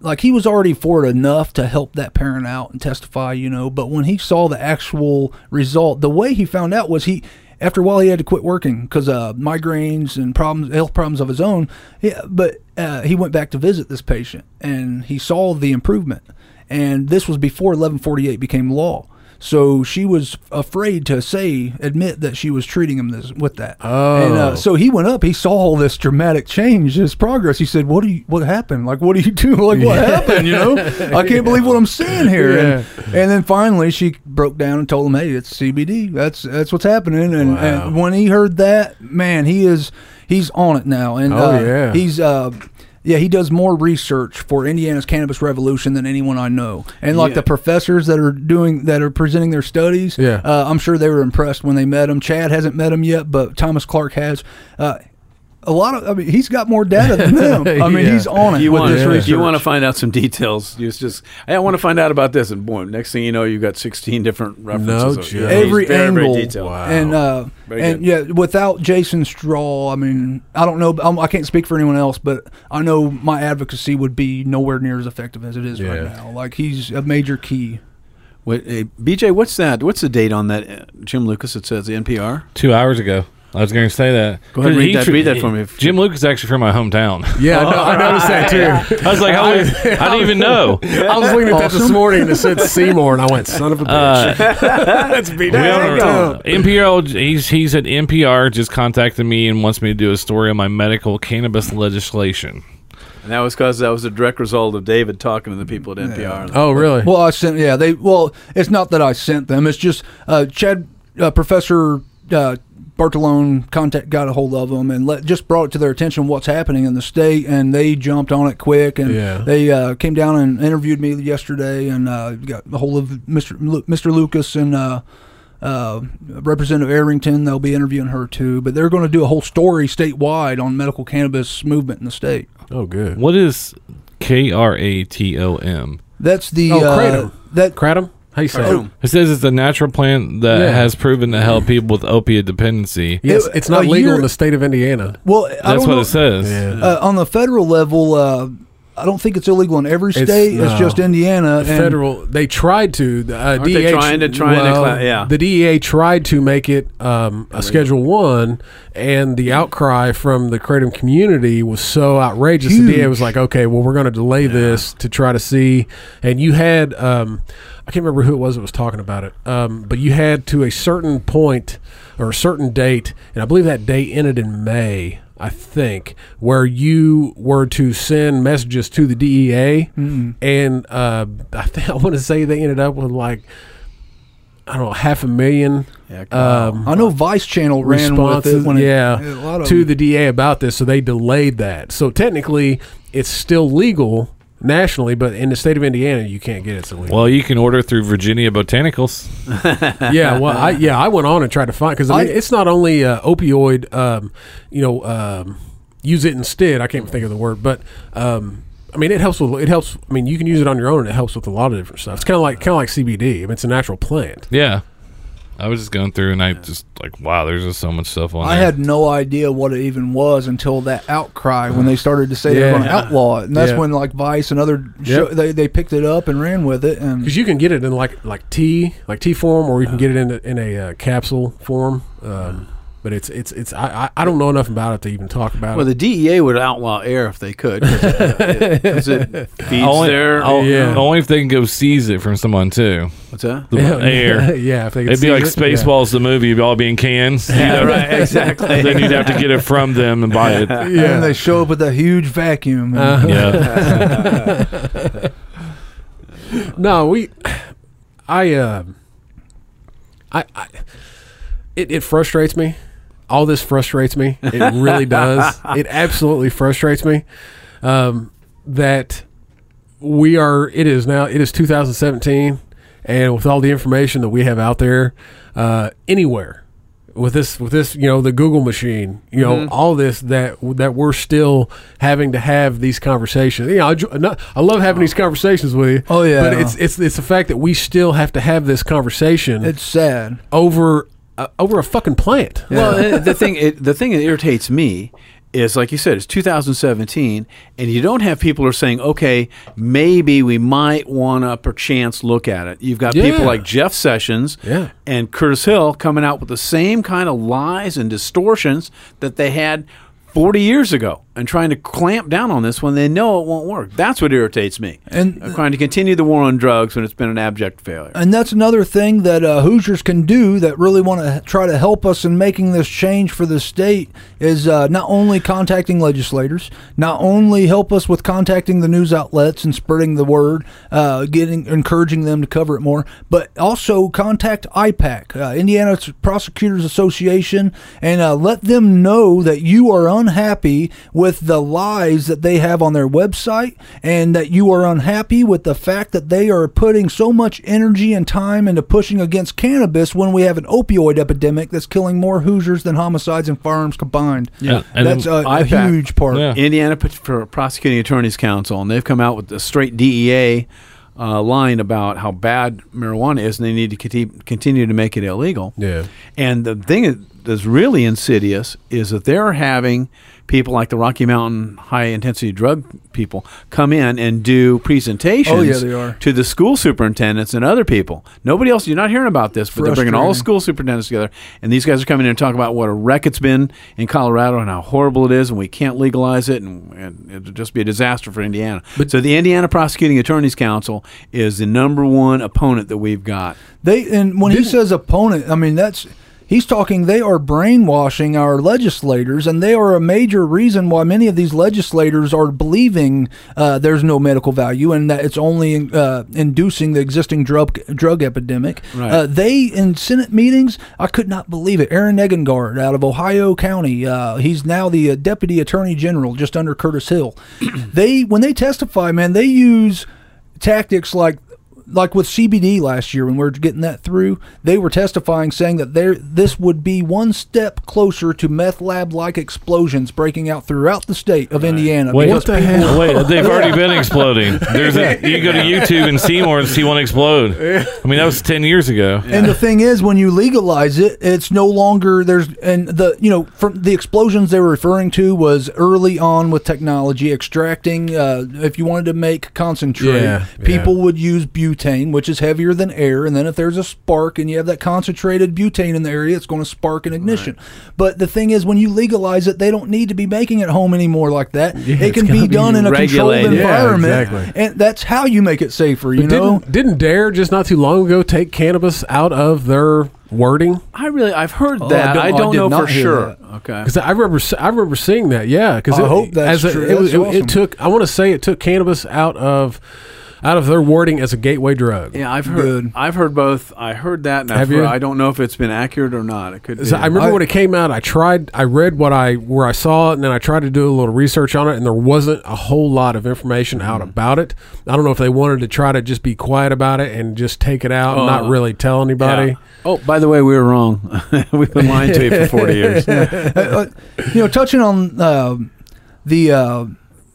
like he was already for it enough to help that parent out and testify, you know. But when he saw the actual result, the way he found out was he. After a while, he had to quit working because uh, migraines and problems, health problems of his own. Yeah, but uh, he went back to visit this patient, and he saw the improvement. And this was before 1148 became law. So she was afraid to say, admit that she was treating him this with that. Oh. And uh, so he went up. He saw all this dramatic change, this progress. He said, "What do you? What happened? Like, what do you *laughs* do? Like, what happened? You know, *laughs* I can't believe what I'm seeing here." And, and then finally, she broke down and told him, "Hey, it's CBD. That's that's what's happening." And, and when he heard that, man, he is he's on it now. And Oh, uh, yeah. he's uh, yeah, he does more research for Indiana's cannabis revolution than anyone I know. And like Yeah. the professors that are doing that are presenting their studies, Yeah. uh, I'm sure they were impressed when they met him. Chad hasn't met him yet, but Thomas Clark has. Uh, a lot of, I mean, he's got more data than them. *laughs* I mean, Yeah. he's on it You with want, this research. you want to find out some details. You just, hey, I want to find out about this, and boom, next thing you know, you've got 16 different references. No of- joke. every very, angle very detailed. and uh, Very and good. yeah, without Jason Straw, I mean, I don't know, I'm, I can't speak for anyone else, but I know my advocacy would be nowhere near as effective as it is right now. Like he's a major key. Wait, hey, BJ, what's that? What's the date on that? uh, Jim Lucas, it says NPR. Two hours ago. I was going to say that. Go ahead, read He that- tr- read that for me. Jim Lucas is actually from my hometown. Yeah, I, know, I noticed that too. I was like, *laughs* I, was- I didn't even know. I was looking at that this morning and it said Seymour, and I went, "Son of a bitch." *laughs* That's be We are- NPR, he's, he's at NPR, just contacted me and wants me to do a story on my medical cannabis legislation. And that was because that was a direct result of David talking to the people at NPR. Oh, really? Well, I sent, yeah, they, well, it's not that I sent them. It's just uh, Chad, uh, Professor uh, Bartolone contact got a hold of them and let, just brought it to their attention what's happening in the state, and they jumped on it quick. And Yeah. they uh, came down and interviewed me yesterday, and uh, got a hold of Mr. Lu- Mr. Lucas and uh, uh, Representative Errington. They'll be interviewing her too, but they're going to do a whole story statewide on medical cannabis movement in the state. oh, good. What is K R A T O M? That's the Oh, uh, kratom. that Kratom? How you say it? Boom. It says it's a natural plant that Yeah. has proven to help people with opiate dependency. Yes, It- it's not a legal year- in the state of Indiana. well, I That's don't what know- it says. Yeah. Uh, on the federal level, uh, I don't think it's illegal in every It's- state. It's, no. just Indiana. and- federal they tried to the uh, Aren't they DEA trying to- trying to well, cla- yeah. the DEA tried to make it um, a schedule 1 and the outcry from the kratom community was so outrageous the DEA was like okay well we're going to delay this to try to see and you had um, I can't remember who it was that was talking about it um, but you had to a certain point or a certain date and I believe that date ended in May I think, where you were to send messages to the DEA, and uh, I think *laughs* I want to say they ended up with like I don't know half a million Yeah, um, I know Vice Channel ran with responses, it when it, yeah, a lot of to them. the DA about this, so they delayed that. So technically, it's still legal nationally, but in the state of Indiana, you can't get it. So legal. Well, you can order through Virginia Botanicals. *laughs* yeah, well, I, yeah, I went on and tried to find because I mean, I- it's not only uh, opioid, um, you know, um, use it instead. I can't think of the word, but um, I mean, it helps with it helps. I mean, you can use it on your own, and it helps with a lot of different stuff. It's kind of like kind of like CBD. I mean, it's a natural plant. Yeah. I was just going through and I just like, wow, there's just so much stuff on I there. had no idea what it even was until that outcry when they started to say they were Yeah. going to outlaw it, and that's Yeah. when like Vice and other show, Yep. they they picked it up and ran with it. And Because you can get it in like like tea, like tea form, or you can get it in a, in a uh, capsule form. Um, but it's it's it's I, I I don't know enough about it to even talk about Well, it. Well, the DEA would outlaw air if they could. 'cause it, 'cause it *laughs* feeds only, their. oh, Yeah. only if they can go seize it from someone too. What's that? The air. *laughs* yeah, if they could It'd be like it, Spaceballs, the movie, it'd all being in cans. you know? right, exactly. then you'd have to get it from them and buy it. *laughs* Yeah, and they show up with a huge vacuum. and- Uh-huh. Yeah. No, we. I. Uh, I. I it, it frustrates me. All this frustrates me. It really does. *laughs* It absolutely frustrates me. Um, that we are. It is now. It is 2017, and with all the information that we have out there, uh, anywhere with this with this you know the google machine you know all this that that we're still having to have these conversations you know I, I love having these conversations with you Oh, yeah. but it's it's it's the fact that we still have to have this conversation It's sad. over uh, over a fucking plant Well, uh, the thing it, the thing that irritates me is like you said, it's 2017, and you don't have people who are saying, okay, maybe we might want to perchance look at it. You've got people like Jeff Sessions Yeah. and Curtis Hill coming out with the same kind of lies and distortions that they had 40 years ago and trying to clamp down on this when they know it won't work. That's what irritates me. And- Uh, trying to continue the war on drugs when it's been an abject failure. And that's another thing that uh, Hoosiers can do that really want to try to help us in making this change for the state is uh, not only contacting legislators, not only help us with contacting the news outlets and spreading the word, uh, getting encouraging them to cover it more, but also contact IPAC, uh, Indiana Prosecutors Association, and uh, let them know that you are unhappy with the lies that they have on their website and that you are unhappy with the fact that they are putting so much energy and time into pushing against cannabis when we have an opioid epidemic that's killing more Hoosiers than homicides and firearms combined. Yeah, and that's then a, a huge part. Yeah. Indiana P- for Prosecuting Attorneys Council, and they've come out with a straight DEA uh, line about how bad marijuana is, and they need to conti- continue to make it illegal. Yeah. And the thing that's really insidious is that they're having people like the Rocky Mountain High Intensity Drug people come in and do presentations Oh, yeah, they are. to the school superintendents and other people. Nobody else, you're not hearing about this, but they're bringing all the school superintendents together, and these guys are coming in and talking about what a wreck it's been in Colorado and how horrible it is, and we can't legalize it, and, and it'll just be a disaster for Indiana. But, so the Indiana Prosecuting Attorneys Council is the number one opponent that we've got. They and when he says opponent, I mean that's he's talking. They are brainwashing our legislators, and they are a major reason why many of these legislators are believing uh, there's no medical value and that it's only uh, inducing the existing drug drug epidemic. Right. Uh, they in Senate meetings, I could not believe it. Aaron Negangard out of Ohio County, uh, he's now the uh, deputy attorney general, just under Curtis Hill. *clears throat* they when they testify, man, they use tactics like like with CBD last year when we were getting that through, they were testifying saying that there this would be one step closer to meth lab like explosions breaking out throughout the state of Indiana. Wait, what the hell? Wait, they've *laughs* already been exploding. There's a you go to YouTube and see more and see one explode. I mean, that was ten years ago. And the thing is, when you legalize it, it's no longer there's and the you know from the explosions they were referring to was early on with technology extracting. Uh, if you wanted to make concentrate, Yeah, people would use butane, which is heavier than air, and then if there's a spark and you have that concentrated butane in the area, it's going to spark an ignition. But the thing is, when you legalize it, they don't need to be making it home anymore like that. it can be gotta be done in a controlled regulated. Yeah, environment, exactly. and that's how you make it safer. You But know. didn't, didn't Dare just not too long ago take cannabis out of their wording? I really, I've heard Oh, I that. don't- I oh, I don't, did know for sure. that. Okay. Because I remember, I remember seeing that. Yeah, because I hope that's as a- true. It, That's it- awesome. it took. I want to say it took cannabis out of out of their wording as a gateway drug. Yeah, I've heard. Good. I've heard both. I heard that, and I've heard, you? I don't know if it's been accurate or not. It could. Be. So I remember I- when it came out, I tried, I read what I where I saw it, and then I tried to do a little research on it, and there wasn't a whole lot of information out about it. I don't know if they wanted to try to just be quiet about it and just take it out, and Uh, not really tell anybody. Yeah. Oh, by the way, we were wrong. *laughs* We've been lying to you for forty *laughs* years. uh, you know, touching on uh, the uh,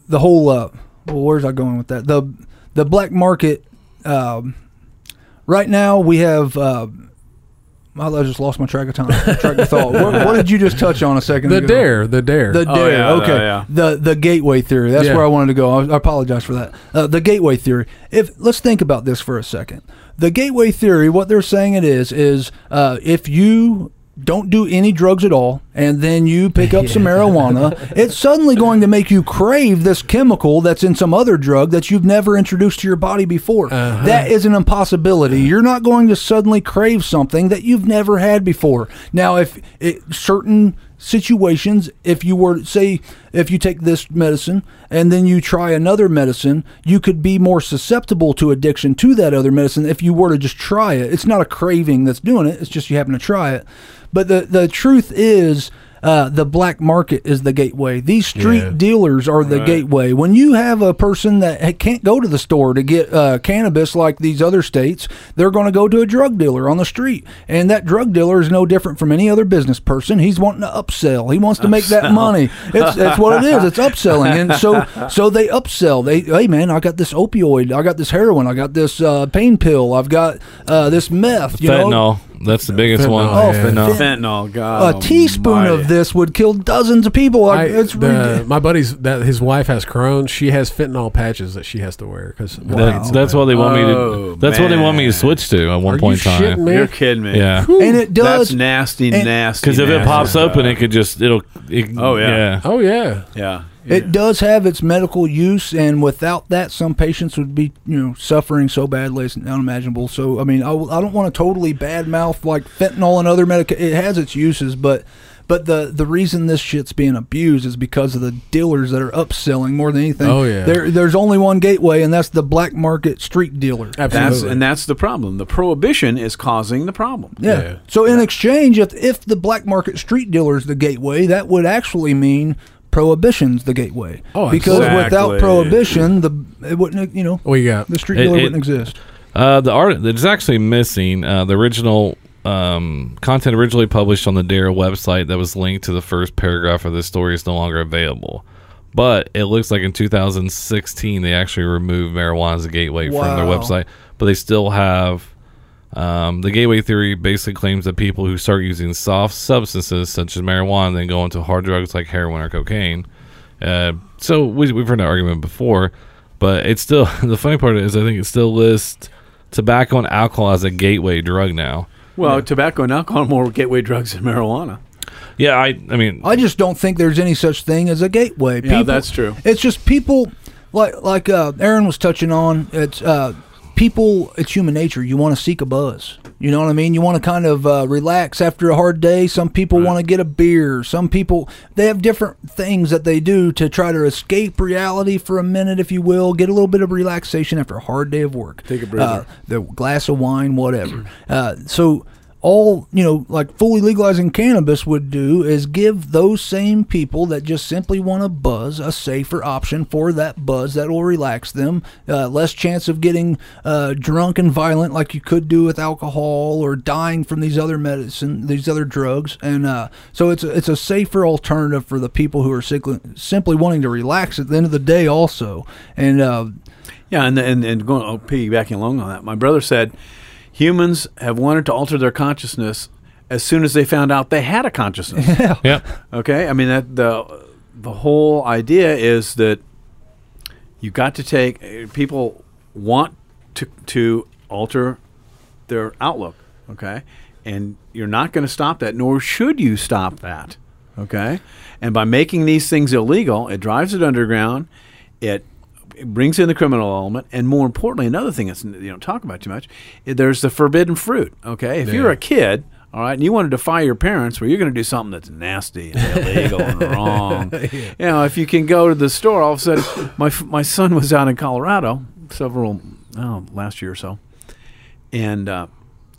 the whole uh, well, where's I going with that? The the black market. Um, right now, we have. Uh, I just lost my track of time. Track of thought. What, what did you just touch on a second The ago? dare, the dare. The Oh, dare. yeah, okay. yeah, yeah. The the gateway theory. That's Yeah. where I wanted to go. I, I apologize for that. Uh, the gateway theory. If let's think about this for a second. The gateway theory. What they're saying it is is uh, if you don't do any drugs at all and then you pick up some *laughs* marijuana it's suddenly going to make you crave this chemical that's in some other drug that you've never introduced to your body before. Uh-huh. That is an impossibility. You're not going to suddenly crave something that you've never had before. Now if it, certain situations if you were say if you take this medicine and then you try another medicine you could be more susceptible to addiction to that other medicine if you were to just try it. It's not a craving that's doing it. It's just you happen to try it but the the truth is uh, the black market is the gateway. These street Yeah. dealers are the gateway. When you have a person that can't go to the store to get uh, cannabis like these other states, they're going to go to a drug dealer on the street. And that drug dealer is no different from any other business person. He's wanting to upsell. He wants to make that money. It's, that's what it is. It's upselling. And so *laughs* so they upsell. They hey man, I got this opioid. I got this heroin. I got this uh, pain pill. I've got uh, this meth. You know? Fentanyl. That's the biggest Fentanyl, one. Oh, yeah. Fentanyl. Fentanyl, God. a teaspoon almighty. of this would kill dozens of people. I, Like, it's the, my buddy's that his wife has Crohn's. She has fentanyl patches that she has to wear because That's, that's what they want me Oh, to. That's what they want me to oh, switch to at one Are point you in time. me? You're kidding me. Yeah, and it does. That's nasty, and- nasty. because if it pops stuff. open, it could just it'll. It, Oh, yeah. Oh yeah. Yeah. It does have its medical use, and without that, some patients would be, you know, suffering so badly it's unimaginable. So, I mean, I, I don't want to totally badmouth like fentanyl and other medica. It has its uses, but but the the reason this shit's being abused is because of the dealers that are upselling more than anything. Oh, yeah. there there's only one gateway, and that's the black market street dealer. That's Absolutely. and that's the problem. The prohibition is causing the problem. Yeah. Yeah. So in exchange, if if the black market street dealer is the gateway, that would actually mean prohibition's the gateway. Oh, because absolutely. without prohibition, the it wouldn't you know what you got? the street It- dealer it- wouldn't exist. Uh, the art it's actually missing. Uh, the original um, content originally published on the Dare website that was linked to the first paragraph of this story is no longer available. But it looks like in 2016 they actually removed marijuana as a gateway from their website. But they still have um, the gateway theory. Basically claims that people who start using soft substances such as marijuana then go into hard drugs like heroin or cocaine. Uh, so we, we've heard that argument before, but it's still *laughs* the funny part is I think it still lists tobacco and alcohol as a gateway drug now. Well, tobacco and alcohol are more gateway drugs than marijuana. Yeah, I I mean I just don't think there's any such thing as a gateway. Yeah, that's true. It's just people like like uh, Aaron was touching on. It's uh, people. It's human nature. You want to seek a buzz. You know what I mean? You want to kind of uh, relax after a hard day. Some people want to get a beer. Some people they have different things that they do to try to escape reality for a minute, if you will. Get a little bit of relaxation after a hard day of work. Take a breather. Uh, the glass of wine, whatever. Uh, so all you know, like fully legalizing cannabis would do is give those same people that just simply want to buzz a safer option for that buzz that will relax them. Uh, less chance of getting uh, drunk and violent like you could do with alcohol or dying from these other medicine, these other drugs, and uh, so it's a, it's a safer alternative for the people who are simply simply wanting to relax at the end of the day, also, and. Uh, Yeah, and and and going oh, piggybacking along on that, my brother said humans have wanted to alter their consciousness as soon as they found out they had a consciousness. *laughs* yeah. Okay, I mean that the the whole idea is that you got to take uh, people want to to alter their outlook. Okay, and you're not going to stop that, nor should you stop that. Okay, and by making these things illegal, it drives it underground. It it brings in the criminal element, and more importantly, another thing that's you don't talk about too much. There's the forbidden fruit. Okay, if you're a kid, all right, and you want to defy your parents, well, you're going to do something that's nasty and *laughs* illegal and wrong. *laughs* You know, if you can go to the store, all of a sudden, *coughs* my my son was out in Colorado several oh, last year or so, and uh,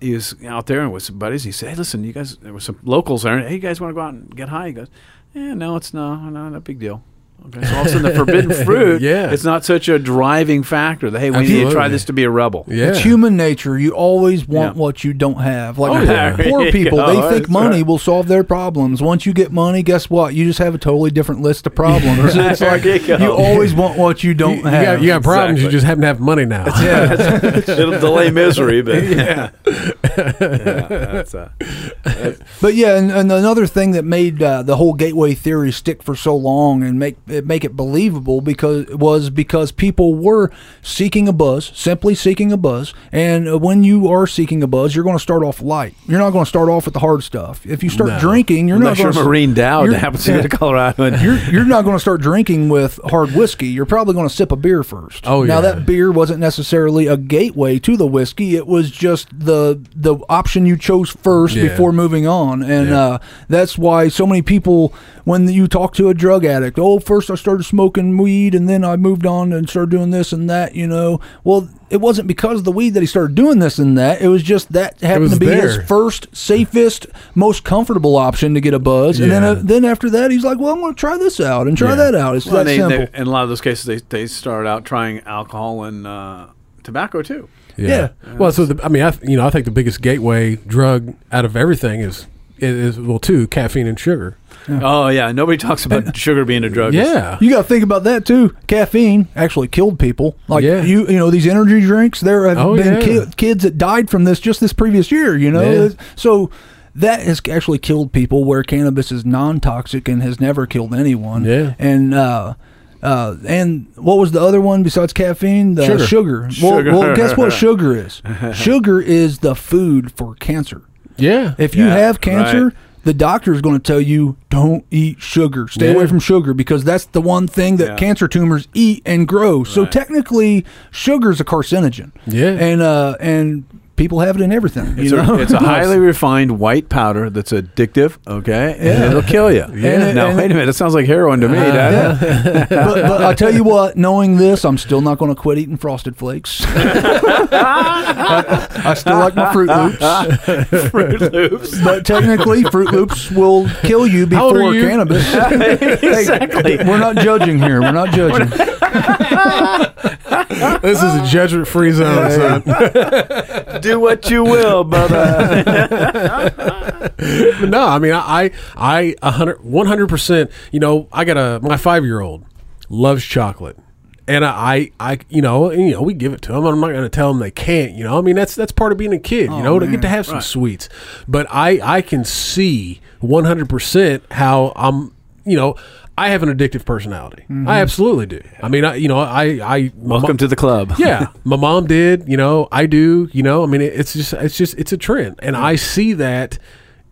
he was out there and with some buddies. He said, "Hey, listen, you guys, there were some locals there. Hey, you guys want to go out and get high?" He goes, "Yeah, no, it's no, no, no big deal." Okay, so all of a sudden, the forbidden *laughs* fruit, Yeah. it's not such a driving factor that hey, we need to try this to be a rebel. Yeah. It's human nature. You always want Yeah. what you don't have. Like Oh, yeah. *laughs* poor, poor *laughs* people, go. they think money right. will solve their problems. Once you get money, guess what? You just have a totally different list of problems. it's like you you always want what you don't You, you have. got, you got problems. You just happen to have money now. yeah, It'll delay misery, but yeah, yeah that's uh, But yeah, and, and another thing that made uh, the whole gateway theory stick for so long and make it make it believable because was because people were seeking a buzz, simply seeking a buzz. And when you are seeking a buzz, you're going to start off light. You're not going to start off with the hard stuff. If you start No. drinking, you're unless not going to Marine you're- happens to go to Colorado. And you're you're not going to start drinking with hard whiskey. You're probably going to sip a beer first. Oh, yeah. Now that beer wasn't necessarily a gateway to the whiskey. It was just the the option you chose first Yeah. before moving on, and Yeah. uh, that's why so many people, when you talk to a drug addict, oh, first I started smoking weed, and then I moved on and started doing this and that. You know, well. It wasn't because of the weed that he started doing this and that. It was just that happened to be his first, safest, most comfortable option to get a buzz. And then, uh, then after that, he's like, "Well, I'm going to try this out and try Yeah. that out." It's Well, that they, simple. they, in a lot of those cases, they, they start out trying alcohol and uh, tobacco too. Yeah. Well, so the, I mean, I you know, I think the biggest gateway drug out of everything is is well, two caffeine and sugar. Oh yeah, nobody talks about sugar being a drug. Yeah, You got to think about that too. Caffeine actually killed people. Like Yeah. you, you know, these energy drinks. There have Oh, been yeah. ki- kids that died from this just this previous year. You know, Yeah. so that has actually killed people. Where cannabis is non-toxic and has never killed anyone. Yeah. and. uh uh, and what was the other one besides caffeine? The Sugar. sugar. Well, Sugar. well, guess what *laughs* sugar is? *laughs* sugar is the food for cancer. Yeah. If you Yeah, have cancer, right. the doctor is going to tell you don't eat sugar. Stay Yeah. away from sugar because that's the one thing that Yeah. cancer tumors eat and grow. So technically, sugar is a carcinogen. Yeah. and uh, and people have it in everything. It's you know? a, it's a *laughs* highly refined white powder that's addictive, okay? Yeah. It'll kill you. Yeah. Now, wait a minute. It sounds like heroin to me, uh, doesn't it? but, but I tell you what, knowing this, I'm still not going to quit eating Frosted Flakes. I, *laughs* I still like my Froot Loops, *laughs* Froot Loops. but technically, Froot Loops will kill you How old are before you? cannabis. exactly. We're not judging here. We're not judging. This is a judgment-free zone, son. Do what you will, brother. *laughs* But no, I mean, I, I, a hundred, one hundred percent. You know, I got a my five year old loves chocolate, and I, I, you know, you know, we give it to them. I'm not going to tell them they can't. You know, I mean, that's that's part of being a kid. You oh, know, to get to have some sweets. But I, I can see one hundred percent how I'm. You know. I have an addictive personality. I mm-hmm. absolutely do. I mean, I, you know, I, I, Welcome mo- to the club. *laughs* yeah, *laughs* my mom did. You know, I do. You know, I mean, it, it's just, it's just, it's a trend, and mm-hmm. I see that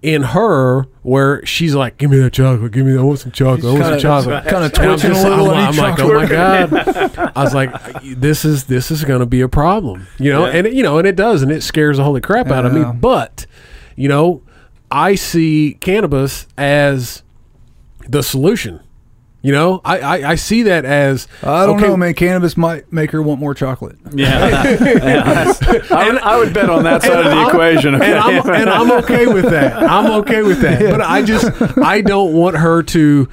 in her where she's like, "Give me that chocolate. Give me that. I want some chocolate. I want some kinda- chocolate." kinda I'm twitching a little I'm, I'm like, "Oh my god!" *laughs* I was like, "This is this is going to be a problem." You know, and it, you know, and it does, and it scares the holy crap out of me. But you know, I see cannabis as the solution. You know, I, I, I see that as I don't okay, know, man. Cannabis might make her want more chocolate. *laughs* Yeah. *laughs* Yeah. I, would, I would bet on that side of the I'm- equation. Okay? and I'm, and I'm okay with that. I'm okay with that. But I just I don't want her to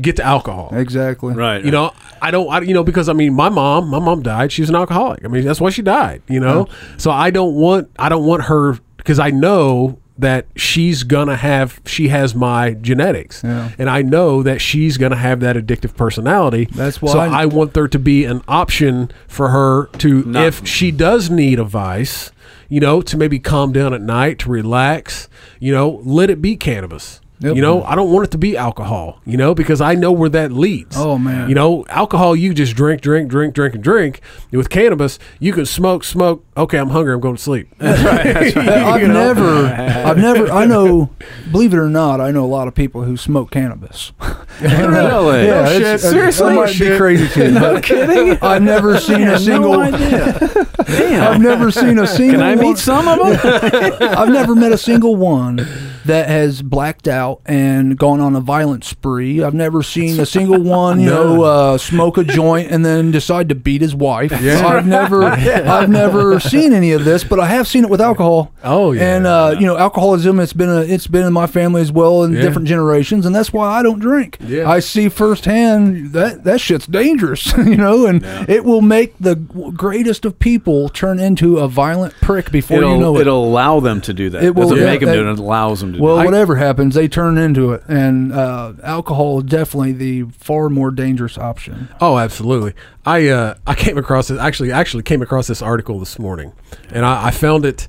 get to alcohol. Exactly. right. You know, I don't. I, you know, because I mean, my mom, my mom died. She's an alcoholic. I mean, that's why she died. You know, so I don't want. I don't want her because I know that she's gonna have. She has my genetics, Yeah. and I know that she's gonna have that addictive personality. That's why So I- I want there to be an option for her to, Not- if she does need a vice, you know, to maybe calm down at night, to relax. You know, let it be cannabis. Yep. You know, I don't want it to be alcohol, you know, because I know where that leads. Oh, man. You know, alcohol, you just drink, drink, drink, drink, and drink. With cannabis, you can smoke, smoke. Okay, I'm hungry. I'm going to sleep. *laughs* *laughs* I've never, I've never, I know, believe it or not, I know a lot of people who smoke cannabis. *laughs* *laughs* really? Yeah, shit. Seriously? that might be Shit. crazy too. No kidding. *laughs* I've never seen a single. No idea. Damn. I've never seen a single. Can I one- meet some of them? *laughs* I've never met a single one that has blacked out and gone on a violent spree. I've never seen a single one, you know, uh, smoke a joint and then decide to beat his wife. Yeah. I've never, I've never seen any of this, but I have seen it with alcohol. Oh, yeah. and uh, you know, alcoholism. It's been a, it's been in my family as well in Yeah. different generations, and that's why I don't drink. Yeah. I see firsthand that that shit's dangerous, *laughs* you know, and it will make the greatest of people turn into a violent prick before it'll, you know it. it'll allow them to do that. It will- Doesn't yeah, make them do it. It allows them to Well, do it. Well, whatever happens, they turn into it, and uh, alcohol is definitely the far more dangerous option. Oh, absolutely. I uh, I came across this actually actually came across this article this morning, and I, I found it.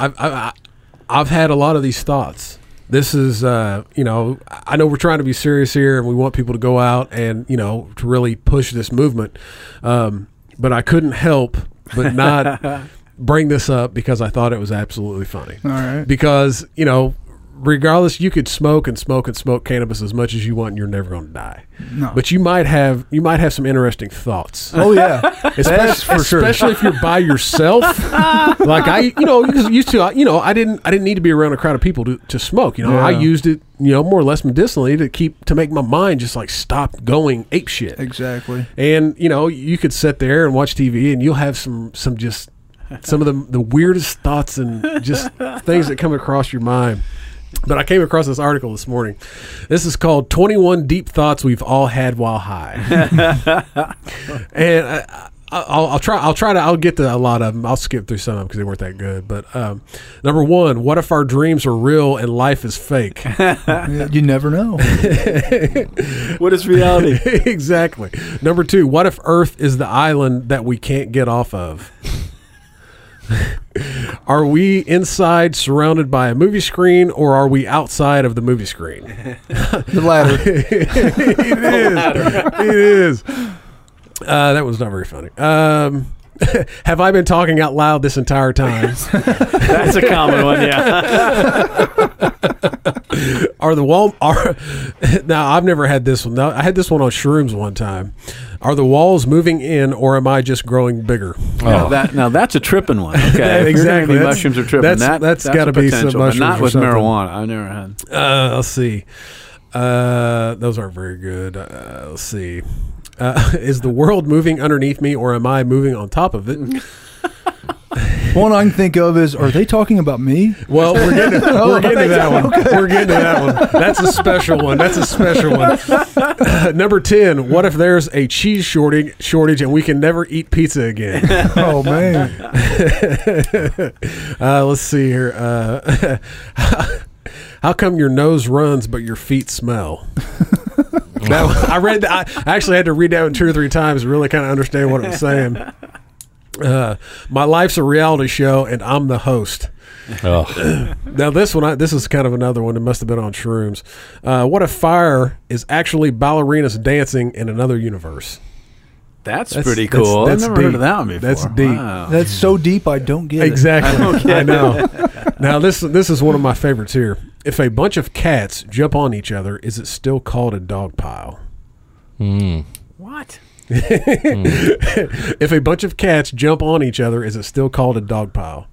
I've I, I- I've had a lot of these thoughts. This is uh, you know I know we're trying to be serious here, and we want people to go out and you know to really push this movement, um, but I couldn't help but not *laughs* bring this up because I thought it was absolutely funny. All right. Because you know. Regardless, you could smoke and smoke and smoke cannabis as much as you want, and you're never going to die. No. But you might have you might have some interesting thoughts. Oh yeah, *laughs* Especially, for sure. especially if you're by yourself. *laughs* like I, you know, used to, I- you know, I didn't, I didn't need to be around a crowd of people to, to smoke. You know, I used it, you know, more or less medicinally to keep to make my mind just like stop going ape shit. exactly. And you know, you could sit there and watch TV, and you'll have some, some just some of the the weirdest thoughts and just *laughs* things that come across your mind. But I came across this article this morning. This is called 21 Deep Thoughts We've All Had While High. *laughs* and I, I'll, I'll try. I'll try to. I'll get to a lot of them. I'll skip through some of them because they weren't that good. But um, number one, what if our dreams are real and life is fake? *laughs* You never know. *laughs* What is reality? exactly. Number two, what if Earth is the island that we can't get off of? Are we inside surrounded by a movie screen or are we outside of the movie screen? The latter. *laughs* it is. It is. Uh, that was not very funny. Um, *laughs* have I been talking out loud this entire time? *laughs* That's a common one. Yeah. *laughs* Are the wall are *laughs* now? I've never had this one. Now, I had this one on shrooms one time. Are the walls moving in, or am I just growing bigger? Now, that, now that's a tripping one. Okay. If you're gonna exactly. That's- mushrooms are tripping. that's- that, that's that's gotta be some potential, but mushrooms Not with something. marijuana. I've never had. Uh, let's see. Uh, those aren't very good. Uh, let's see. Uh, *laughs* is the world moving underneath me, or am I moving on top of it? One I can think of is, are they talking about me? Well, we're getting to, *laughs* we're getting to that one. We're getting to that one. That's a special one. That's a special one. *laughs* Number ten. What if there's a cheese shortage shortage and we can never eat pizza again? *laughs* Oh man, Uh, let's see here. Uh, how come your nose runs but your feet smell? That I read. That, I actually had to read that one two or three times to really kind of understand what it was saying. Uh, my life's a reality show, and I'm the host. Oh. *clears throat* Now this one, I, this is kind of another one that must have been on shrooms. Uh, what if fire is actually ballerinas dancing in another universe? That's, That's- pretty cool. that's I've never heard of that one before. That's deep. Wow. that's so deep I don't get it. Exactly. *laughs* I know. *laughs* Now this this is one of my favorites here. If a bunch of cats jump on each other, is it still called a dog pile? Mm. What? *laughs* If a bunch of cats jump on each other, is it still called a dog pile?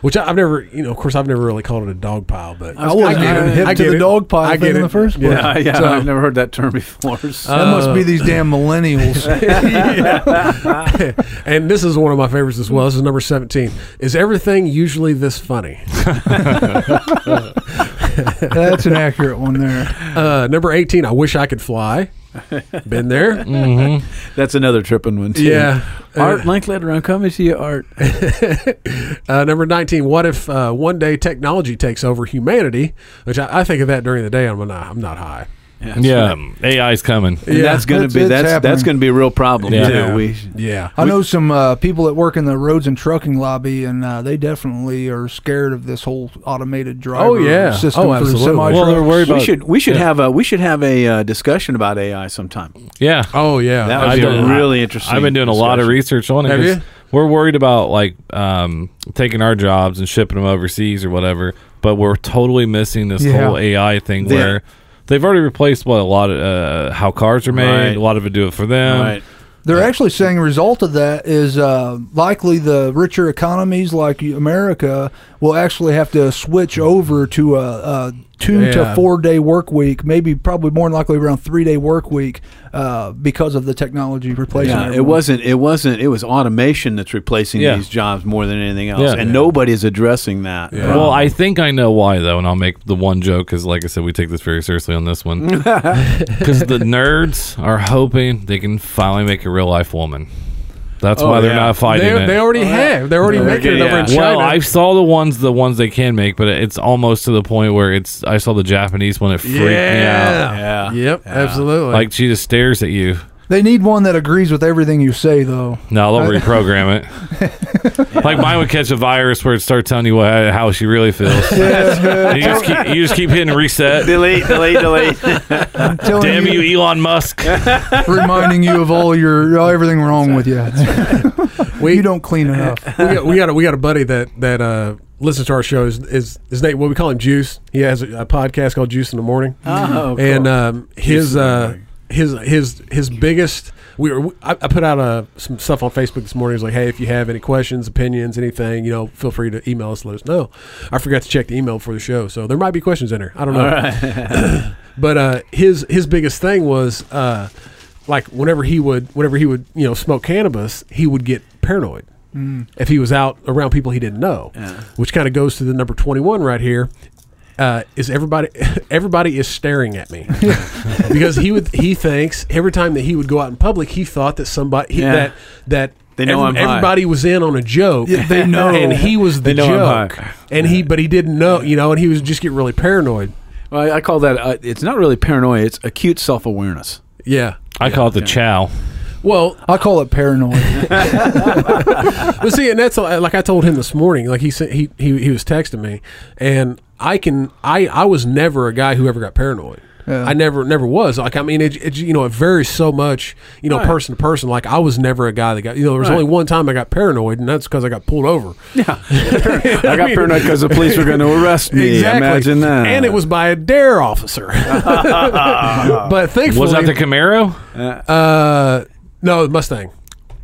Which I, I've never, you know, of course, I've never really called it a dog pile, but I wasn't get even hip I to the it. dog pile I thing get in the first place. Yeah, yeah. So- I've never heard that term before. so- *laughs* That must be these damn millennials. *laughs* and this is one of my favorites as well. This is number 17. Is everything usually this funny? That's an accurate one there. Uh, number 18, I wish I could fly. *laughs* Been there? hmm *laughs* That's another tripping one too. Yeah. Art Linkletter, I'm coming to you, Art. *laughs* uh, number 19, what if uh, one day technology takes over humanity? Which I, I think of that during the day. I'm not, I'm not high. That's Yeah, right. AI's coming. And Yeah. that's going to be that's happening. that's going to be a real problem Yeah. too. Yeah. We Yeah. I know some uh, people that work in the roads and trucking lobby, and uh, they definitely are scared of this whole automated driver Oh, yeah. system Oh, for absolutely. semi Well, they're trucks. worried we should we should yeah. have a we should have a uh, discussion about AI sometime. Yeah, Oh, yeah. That would I be a don't- really interesting. I've been doing a lot of research on it. Have 'cause you? We're worried about like um, taking our jobs and shipping them overseas or whatever, but we're totally missing this Yeah. whole AI thing Yeah. where they've already replaced what a lot of uh, how cars are made. Right. A lot of it do it for them. Right. They're actually saying a result of that is uh, likely the richer economies like America will actually have to switch over to a, a two Yeah. to four day work week, maybe probably more than likely around three day work week uh, because of the technology replacing. Yeah, it wasn't. It wasn't. It was automation that's replacing Yeah. these jobs more than anything else, Yeah. and Yeah. nobody's addressing that. Yeah. Well, I think I know why though, and I'll make the one joke because, like I said, we take this very seriously on this one. *laughs* *laughs* Because the nerds are hoping they can finally make a real life woman. That's Oh, why they're yeah. not fighting They, it. they already Oh, have. They're already They're making it getting- over in. China. well, I saw the ones, the ones they can make, but it's almost to the point where it's. I saw the Japanese one; it freaked me out. yeah. Yeah. Yep. Yeah. Absolutely. Like she just stares at you. They need one that agrees with everything you say, though. No, they'll reprogram *laughs* it. Like mine would catch a virus where it start telling you what, how she really feels. *laughs* And you, just keep, you just keep hitting reset. delete, delete, delete. *laughs* Damn you, Elon Musk! reminding you of all your everything wrong with you. we, you don't clean enough. we got we got a, we got a buddy that that uh, listens to our show. Is is his name? What we call him, Juice. He has a, a podcast called Juice in the Morning. oh, cool. and um, his in the uh, morning. His his his biggest. We were. I, I put out uh, some stuff on Facebook this morning. It was like, hey, if you have any questions, opinions, anything, you know, feel free to email us. Let us know. I forgot to check the email for the show, so there might be questions in there. I don't know. Right. *laughs* But uh, his his biggest thing was uh, like whenever he would whenever he would you know smoke cannabis, he would get paranoid if he was out around people he didn't know, Yeah. which kind of goes to the number twenty one right here. Uh, is everybody *laughs* everybody is staring at me *laughs* because he would he thinks every time that he would go out in public he thought that somebody he, Yeah. that that They know I'm high. everybody was in on a joke Yeah, they know. and he was the They know I'm joke high. and he but he didn't know you know and he was just getting really paranoid Well, I, I call that. Uh, it's not really paranoia. It's acute self awareness. yeah I call it the chow. well I call it paranoid. *laughs* But see, and that's like I told him this morning. Like he said, he he he was texting me, and I can I I was never a guy who ever got paranoid. Yeah. I never never was. Like I mean, it, it you know it varies so much. You know, Right. person to person. Like I was never a guy that got. You know, there was Right. only one time I got paranoid, and that's because I got pulled over. Yeah, *laughs* I got paranoid because the police were going to arrest me. Imagine that. And it was by a D.A.R.E. officer. *laughs* but thankfully, Was that the Camaro? uh, no Mustang.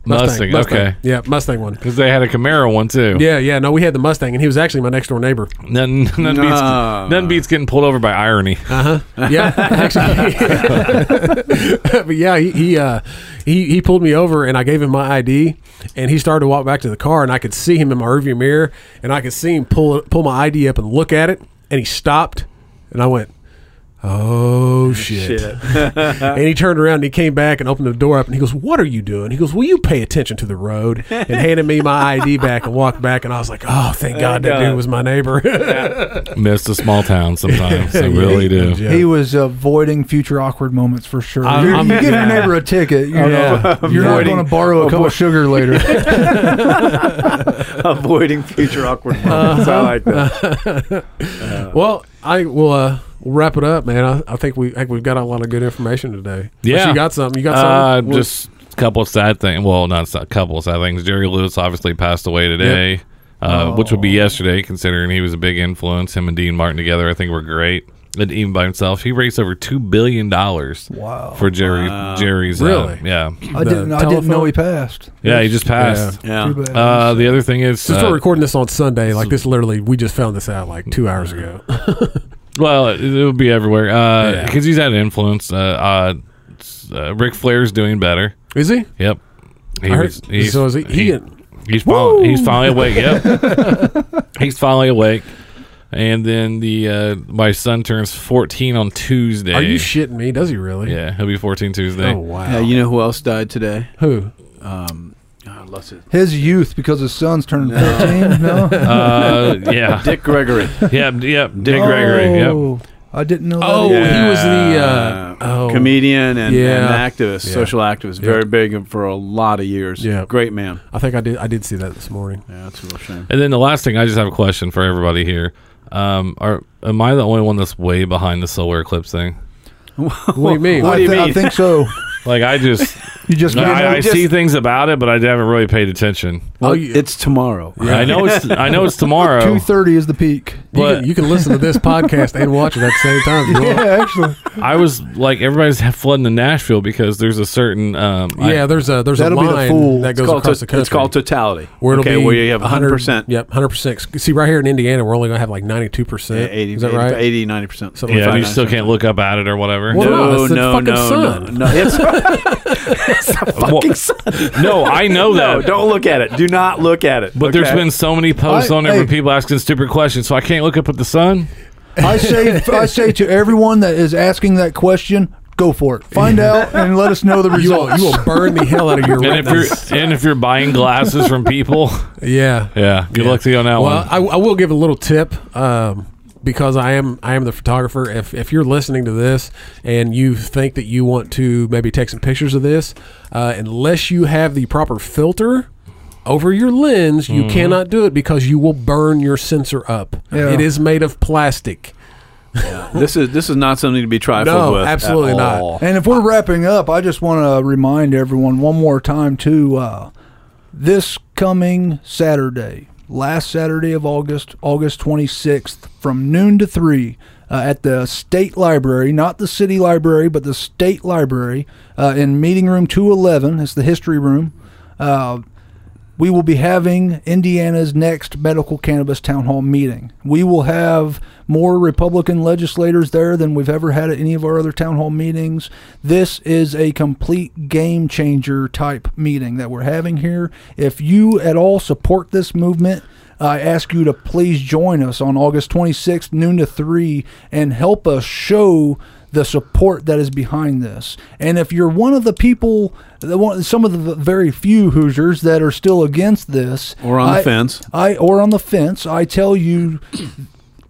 Mustang, okay. Yeah, Mustang one. Because they had a Camaro one too. Yeah, yeah. No, we had the Mustang, and he was actually my next door neighbor. None, nothing, beats, No. nothing beats getting pulled over by irony. Uh huh. Yeah, *laughs* actually. *laughs* but yeah, he he, uh, he he pulled me over, and I gave him my ID, and he started to walk back to the car, and I could see him in my rearview mirror, and I could see him pull pull my ID up and look at it, and he stopped, and I went. Oh *laughs* shit. *laughs* and he turned around and he came back and opened the door up and he goes, What are you doing? He goes, Will you pay attention to the road? And handed me my ID back and walked back and I was like, Oh, thank God that dude was my neighbor. *laughs* Missed a small town sometimes. They Yeah, really he- do. yeah. He was avoiding future awkward moments for sure. I'm- You're- I'm- you give yeah. your neighbor a ticket. You oh, know, Yeah. you're not going to borrow a cup avoid- of sugar later. avoiding future awkward moments. I like that. Uh-huh. Well, I will uh, we'll wrap it up, man. I, I think we I think we've got a lot of good information today. Unless Yeah. you got something. You got Uh, something. Well, just a couple of sad things. Well, not a couple of sad things. Jerry Lewis obviously passed away today, uh, which would be yesterday, considering he was a big influence. Him and Dean Martin together, I think, were great. And even by himself, he raised over two billion dollars Wow. for Jerry. Jerry's, uh, Really? yeah, I didn't. I didn't know he passed. yeah, he just passed. Yeah. Too bad. Uh, the other thing is, since uh, we're recording this on Sunday, like this, literally, we just found this out like two hours ago. *laughs* Well, it, it'll be everywhere Yeah. because he's had influence. Uh, uh, uh, Ric Flair's doing better. Is he? Yep. He I heard- was- he's, so is he? he, he- he's finally he's finally awake. Yep. *laughs* he's finally awake. And then the uh, my son turns 14 on Tuesday. are you shitting me? Does he really? yeah, he'll be 14 Tuesday. Oh wow. Yeah, you know who else died today? Who? Um, oh, let's. His youth because his son's turning 14. No. *laughs* Uh, yeah. Dick Gregory. *laughs* Yep, yep. Dick Gregory. Yep. Oh, I didn't know. That. Oh, that. he was the, uh, oh. comedian and, Yeah. and activist, Yeah. social activist, very big for a lot of years. Yeah. great man. I think I did. I did see that this morning. Yeah, that's a real shame. And then the last thing, I just have a question for everybody here. Um, are am I the only one that's way behind the solar eclipse thing? What do you *laughs* mean? What I, do you thi- I mean? think so. *laughs* Like I just, You just. I, I just- see things about it, but I haven't really paid attention. Well, Oh, you- it's tomorrow. I know it's *laughs* I know it's tomorrow. Two thirty is the peak. You But- can, you can listen to this podcast and watch it at the same time. If you. *laughs* Yeah, actually. I was like everybody's flooding to Nashville because there's a certain um I- Yeah, there's a there's That'll a be the line fool. that It's goes called, across to- the country. it's called totality. where it'll okay, be where you have 100%. Yep, hundred percent. See, right here in Indiana, we're only gonna have like ninety two Yeah, percent. 80, Is that right? 80, 90%. Something yeah, like you still can't look up at it or whatever. Well, no, No, it's no, no, no, sun. no. *laughs* It's, it's the fucking Well, sun. no, I know that. No, don't look at it. Do not look at it. But there's been so many posts I- on there hey. from people asking stupid questions, so I can't look up at the sun. I say. I say to everyone that is asking that question, go for it. Find out and let us know the *laughs* You will results. you will burn the hell out of your *laughs* And if you're and if you're buying glasses from people, Yeah. yeah, good luck to you on that Well, one. I, I will give a little tip um, because I am I am the photographer. If if you're listening to this and you think that you want to maybe take some pictures of this, uh, unless you have the proper filter over your lens, Mm-hmm. you cannot do it because you will burn your sensor up. Yeah. It is made of plastic. This is this is not something to be trifled No, with. at absolutely not. all. And if we're wrapping up, I just want to remind everyone one more time too. Uh, this coming Saturday, last Saturday of August, August 26th, from noon to three, uh, at the State Library, not the City Library, but the State Library, uh, in Meeting Room 211. It's the History Room. Uh, we will be having Indiana's next medical cannabis town hall meeting. We will have more Republican legislators there than we've ever had at any of our other town hall meetings. This is a complete game changer type meeting that we're having here. If you at all support this movement, I ask you to please join us on August 26th, noon to 3, and help us show the support that is behind this. And if you're one of the people, one, some of the very few Hoosiers that are still against this, Or on the fence. I or on the fence, I tell you,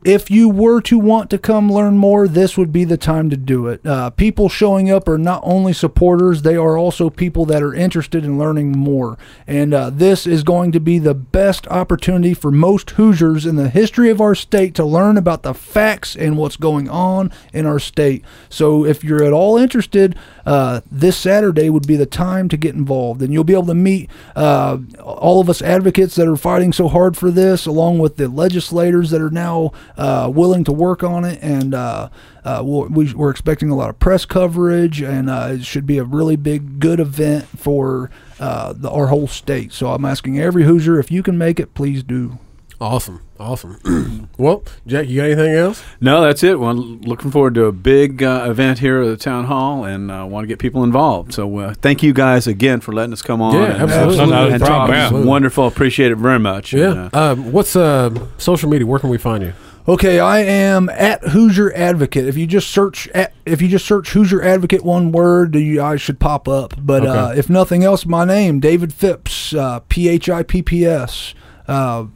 if you were to want to come learn more, this would be the time to do it. Uh, people showing up are not only supporters; they are also people that are interested in learning more. And uh, this is going to be the best opportunity for most Hoosiers in the history of our state to learn about the facts and what's going on in our state. So, if you're at all interested, uh, this Saturday would be the time to get involved, and you'll be able to meet uh, all of us advocates that are fighting so hard for this, along with the legislators that are now uh, willing to work on it. And uh, uh, we'll, we, we're expecting a lot of press coverage, and uh, it should be a really big, good event for the, our whole state. So I'm asking every Hoosier if you can make it, please do. Awesome, awesome. *clears throat* well, Jack, you got anything else? No, that's it. Well, looking forward to a big uh, event here at the town hall, and uh, want to get people involved. So, uh, thank you guys again for letting us come on. Yeah, and, absolutely. Uh, No, no and problem. talk. It wonderful. Appreciate it very much. Yeah. And, uh, um, what's uh, social media? Where can we find you? Okay, I am at Hoosier Advocate. If you just search at, if you just search Hoosier Advocate one word, you I should pop up. But uh, Okay. if nothing else, my name David Phipps, uh, P H I P P S. Uh,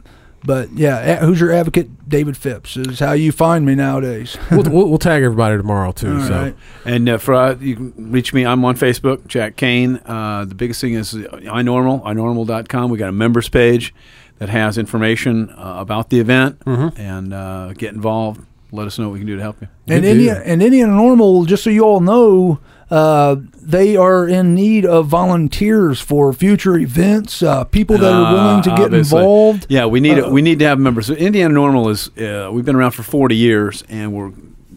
but yeah, at Hoosier Advocate David Phipps is how you find me nowadays. *laughs* we'll, we'll, we'll tag everybody tomorrow too. All so right. And uh, for uh, you can reach me. I'm on Facebook, Jack Kane. Uh, the biggest thing is iNormal, iNormal.com. We got a members page that has information uh, about the event, Mm-hmm. and uh, get involved. Let us know what we can do to help you. And Good Indiana, and Indiana NORML, just so you all know, uh, they are in need of volunteers for future events. Uh, people that are willing to Uh, get obviously. involved. Yeah, we need Uh, we need to have members. So Indiana NORML is uh, we've been around for 40 years, and we're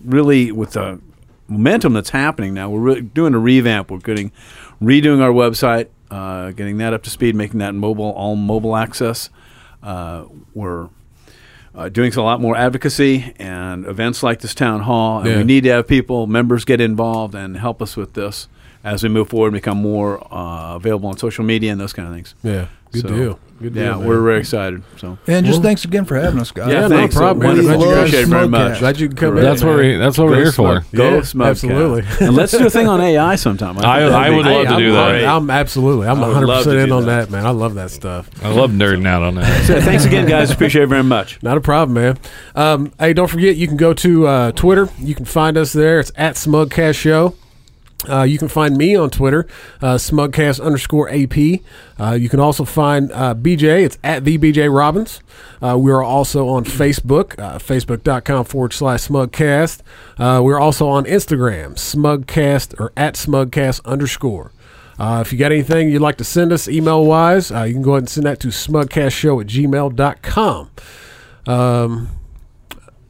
really with the momentum that's happening now. We're really doing a revamp. We're getting redoing our website, uh, getting that up to speed, making that mobile all mobile access. Uh, we're uh, doing a lot more advocacy and events like this town hall, and Yeah. we need to have people, members, get involved and help us with this as we move forward and become more uh, available on social media and those kind of things. yeah, good So, deal. Good deal. Yeah, man. we're very excited. So And just Well- thanks again for having us, guys. Yeah, no thanks. problem, man. We Glad appreciate it very much. Glad you could come in. That's what man. we. That's what we're Go here for. Smug- Go Yeah, Smugcast. absolutely. *laughs* and let's do a thing on AI sometime. I- think that'd I be would great. love to I'm, do that. I'm, I'm absolutely. I'm 100 percent in on that. that. man. I love that stuff. I love nerding out on that. *laughs* So thanks again, guys. Appreciate it very much. Not a problem, man. Um, hey, don't forget you can go to uh, Twitter. You can find us there. It's at Smugcast Show. Uh, you can find me on Twitter, uh, Smugcast underscore AP. Uh, you can also find uh, BJ. It's at the BJ Robbins. Uh, we are also on Facebook, uh, facebook.com forward slash Smugcast. We're also on Instagram, Smugcast or at Smugcast underscore. If you got anything you'd like to send us email wise, you can go ahead and send that to smugcastshow at gmail.com. Um,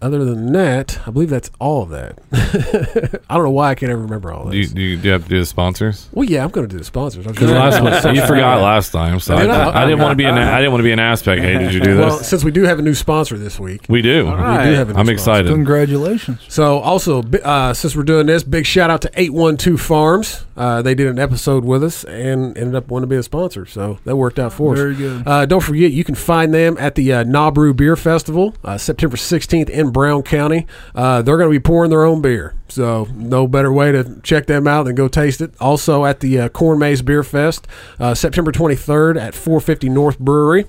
other than that, I believe that's all of that. *laughs* I don't know why I can't ever remember all Do you, this. do you, do you have to do the sponsors? well, yeah, I'm going to do the sponsors. I was Because last one, you forgot *laughs* last time, so I, Did I? I didn't want to be an. I didn't want to be an aspect. Hey, did you do this? well, since we do have a new sponsor this week, We do. we do have a new I'm sponsor. excited. Congratulations. So, also, uh, since we're doing this, big shout out to 812 Farms. Uh, they did an episode with us and ended up wanting to be a sponsor. So, that worked out for us. Very good. Uh, don't forget, you can find them at the uh, Nabru Beer Festival, uh, September 16th in Brown County. Uh, they're going to be pouring their own beer. So, no better way to check them out than go taste it. Also, at the uh, Corn Maze Beer Fest, uh, September 23rd at 450 North Brewery.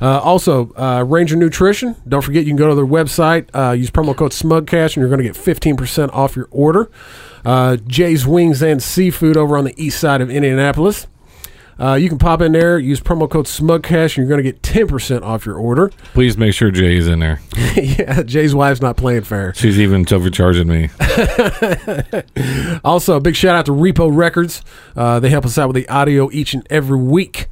Uh, also, uh, Ranger Nutrition. Don't forget you can go to their website, uh, use promo code SMUGCAST, and you're going to get 15% off your order. Uh, Jay's Wings and Seafood over on the east side of Indianapolis. Uh, you can pop in there, use promo code SMUGCAST, and you're going to get 10% off your order. Please make sure Jay's in there. *laughs* yeah, Jay's wife's not playing fair. She's even overcharging me. *laughs* Also, a big shout out to Repo Records. Uh, they help us out with the audio each and every week.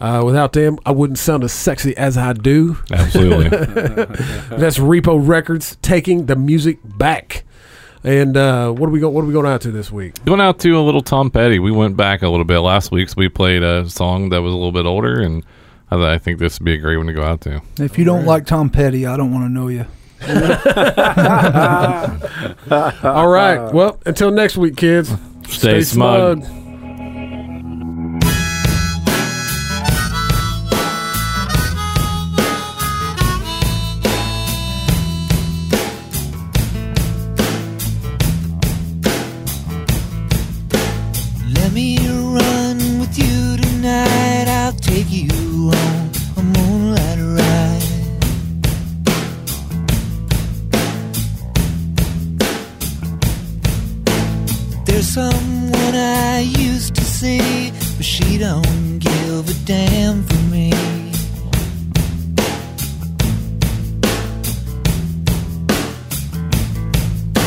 Uh, without them, I wouldn't sound as sexy as I do. Absolutely. *laughs* That's Repo Records taking the music back. And uh, what are we go? What are we going out to this week? Going out to a little Tom Petty. We went back a little bit last week, so we played a song that was a little bit older, and I, I think this would be a great one to go out to. If you don't like Tom Petty, I don't want to know you. *laughs* All right. Well, until next week, kids. Stay, smug. Let someone I used to see, but she don't give a damn for me.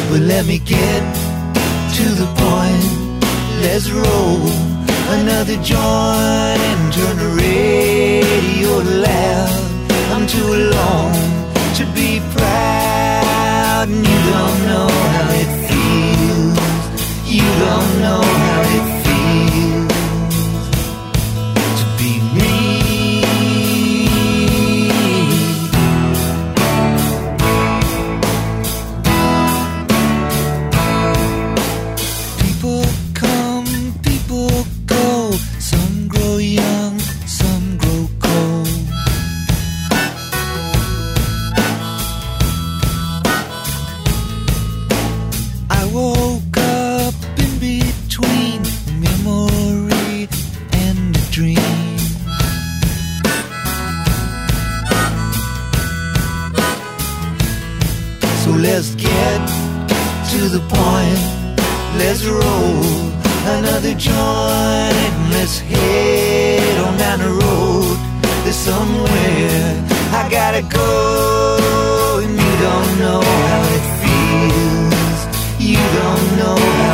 But let me get to the point. Let's roll another joint and turn the radio loud. I'm too alone to be proud, and you don't know how don't know the point. Let's roll another joint. Let's head on down the road. There's somewhere I gotta go, and you don't know how it feels. You don't know